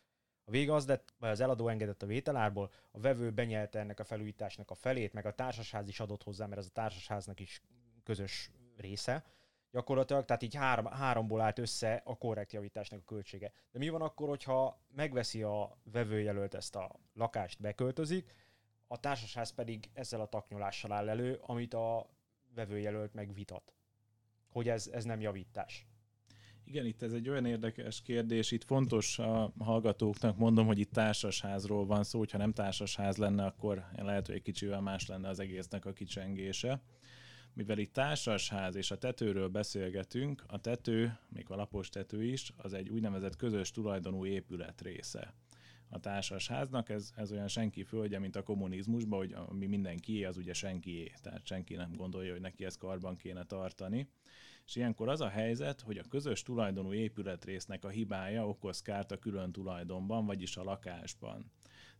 A vége az lett, vagy az eladó engedett a vételárból, a vevő benyelte ennek a felújításnak a felét, meg a társasház is adott hozzá, mert ez a társasháznak is közös része, gyakorlatilag, tehát így három, háromból állt össze a korrekt javításnak a költsége. De mi van akkor, hogyha megveszi a vevőjelölt ezt a lakást, beköltözik, a társasház pedig ezzel a taknyolással áll elő, amit a vevőjelölt megvitat. Hogy ez, ez nem javítás. Igen, itt ez egy olyan érdekes kérdés. Itt fontos a hallgatóknak mondom, hogy itt társasházról van szó, hogyha nem társasház lenne, akkor lehet, hogy egy kicsivel más lenne az egésznek a kicsengése. Mivel itt társasház és a tetőről beszélgetünk, a tető, még a lapos tető is, az egy úgynevezett közös tulajdonú épület része a társasháznak, ez, ez olyan senki földje, mint a kommunizmusban, hogy ami mindenkié, az ugye senkié, tehát senki nem gondolja, hogy neki ezt karban kéne tartani. És ilyenkor az a helyzet, hogy a közös tulajdonú épületrésznek a hibája okoz kárt a külön tulajdonban, vagyis a lakásban.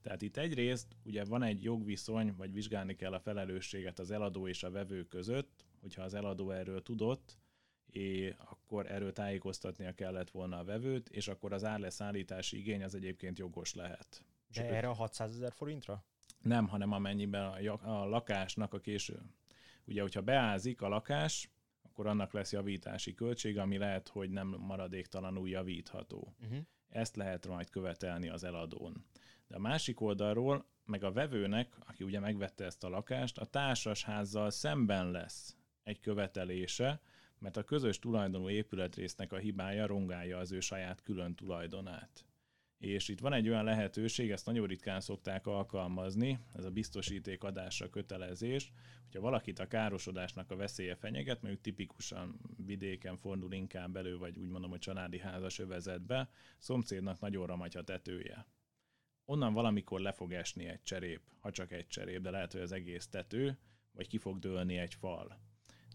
Tehát itt egyrészt ugye van egy jogviszony, vagy vizsgálni kell a felelősséget az eladó és a vevő között, hogyha az eladó erről tudott, és akkor erről tájékoztatnia kellett volna a vevőt, és akkor az árleszállítási igény az egyébként jogos lehet. De erre a 600 ezer forintra? Nem, hanem amennyiben a, a lakásnak a késő. Ugye, hogyha beázik a lakás, akkor annak lesz javítási költség, ami lehet, hogy nem maradéktalanul javítható. Uh-huh. Ezt lehet majd követelni az eladón. De a másik oldalról, meg a vevőnek, aki ugye megvette ezt a lakást, a társasházzal szemben lesz egy követelése, mert a közös tulajdonú épületrésznek a hibája rongálja az ő saját külön tulajdonát. És itt van egy olyan lehetőség, ezt nagyon ritkán szokták alkalmazni, ez a biztosíték adásra kötelezés, hogyha valakit a károsodásnak a veszélye fenyeget, mondjuk tipikusan vidéken fordul inkább elő, vagy úgy mondom, hogy családi házas övezetbe, szomszédnak nagyon ramagy a tetője. Onnan valamikor le fog esni egy cserép, ha csak egy cserép, de lehet, hogy az egész tető, vagy ki fog dőlni egy fal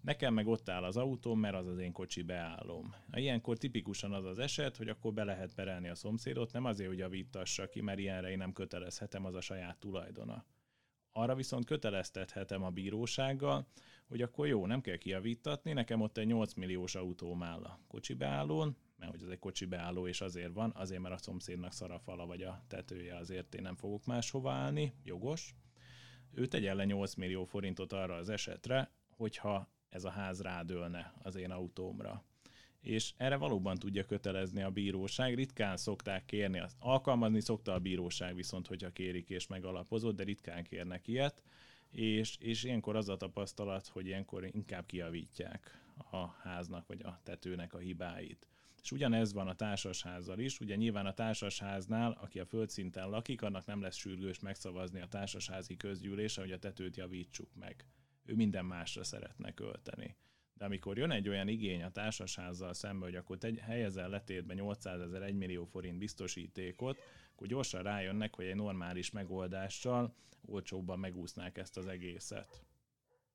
Nekem meg ott áll az autóm, mert az az én kocsi beállom. Ilyenkor tipikusan az az eset, hogy akkor be lehet perelni a szomszédot, nem azért, hogy javítassa ki, mert ilyenre én nem kötelezhetem, az a saját tulajdona. Arra viszont köteleztethetem a bírósággal, hogy akkor jó, nem kell kiavítatni, nekem ott egy 8 milliós autóm áll a kocsi beállón, mert hogy ez egy kocsi beálló, és azért van, azért, mert a szomszédnak szarafala vagy a tetője, azért én nem fogok máshova állni, jogos. Ő tegyen le 8 millió forintot arra az esetre, hogyha ez a ház rádőlne az én autómra. És erre valóban tudja kötelezni a bíróság. Ritkán szokták kérni, alkalmazni szokta a bíróság viszont, hogyha kérik és megalapozott, de ritkán kérnek ilyet. És, és ilyenkor az a tapasztalat, hogy ilyenkor inkább kiavítják a háznak vagy a tetőnek a hibáit. És ugyanez van a társasházzal is, ugye nyilván a társasháznál, aki a földszinten lakik, annak nem lesz sürgős megszavazni a társasházi közgyűlése, hogy a tetőt javítsuk meg ő minden másra szeretne költeni. De amikor jön egy olyan igény a társasházzal szembe, hogy akkor te helyezel letétbe 800 ezer 1 millió forint biztosítékot, akkor gyorsan rájönnek, hogy egy normális megoldással olcsóbban megúsznák ezt az egészet.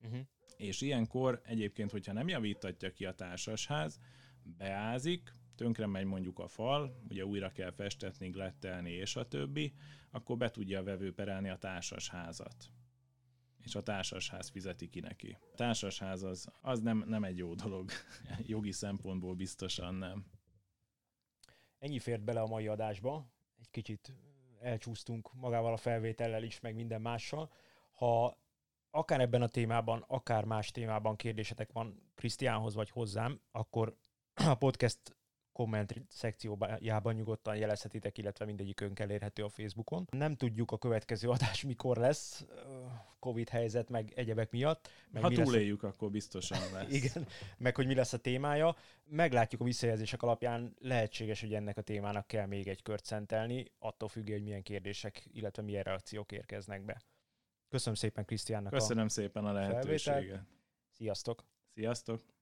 Uh-huh. És ilyenkor egyébként, hogyha nem javítatja ki a társasház, beázik, tönkre megy mondjuk a fal, ugye újra kell festetni, glettelni és a többi, akkor be tudja a vevő perelni a társasházat és a társasház fizeti ki neki. A társasház az, az nem, nem egy jó dolog. Jogi szempontból biztosan nem. Ennyi fért bele a mai adásba. Egy kicsit elcsúsztunk magával a felvétellel is, meg minden mással. Ha akár ebben a témában, akár más témában kérdésetek van Krisztiánhoz vagy hozzám, akkor a podcast komment szekciójában nyugodtan jelezhetitek, illetve mindegyikünk elérhető a Facebookon. Nem tudjuk a következő adás mikor lesz, Covid helyzet, meg egyebek miatt. Meg ha túléljük, lesz... akkor biztosan lesz. Igen, meg hogy mi lesz a témája. Meglátjuk a visszajelzések alapján, lehetséges, hogy ennek a témának kell még egy kört szentelni, attól függően, hogy milyen kérdések, illetve milyen reakciók érkeznek be. Köszönöm szépen Krisztiánnak Köszönöm a szépen a lehetőséget. Sziasztok! Sziasztok!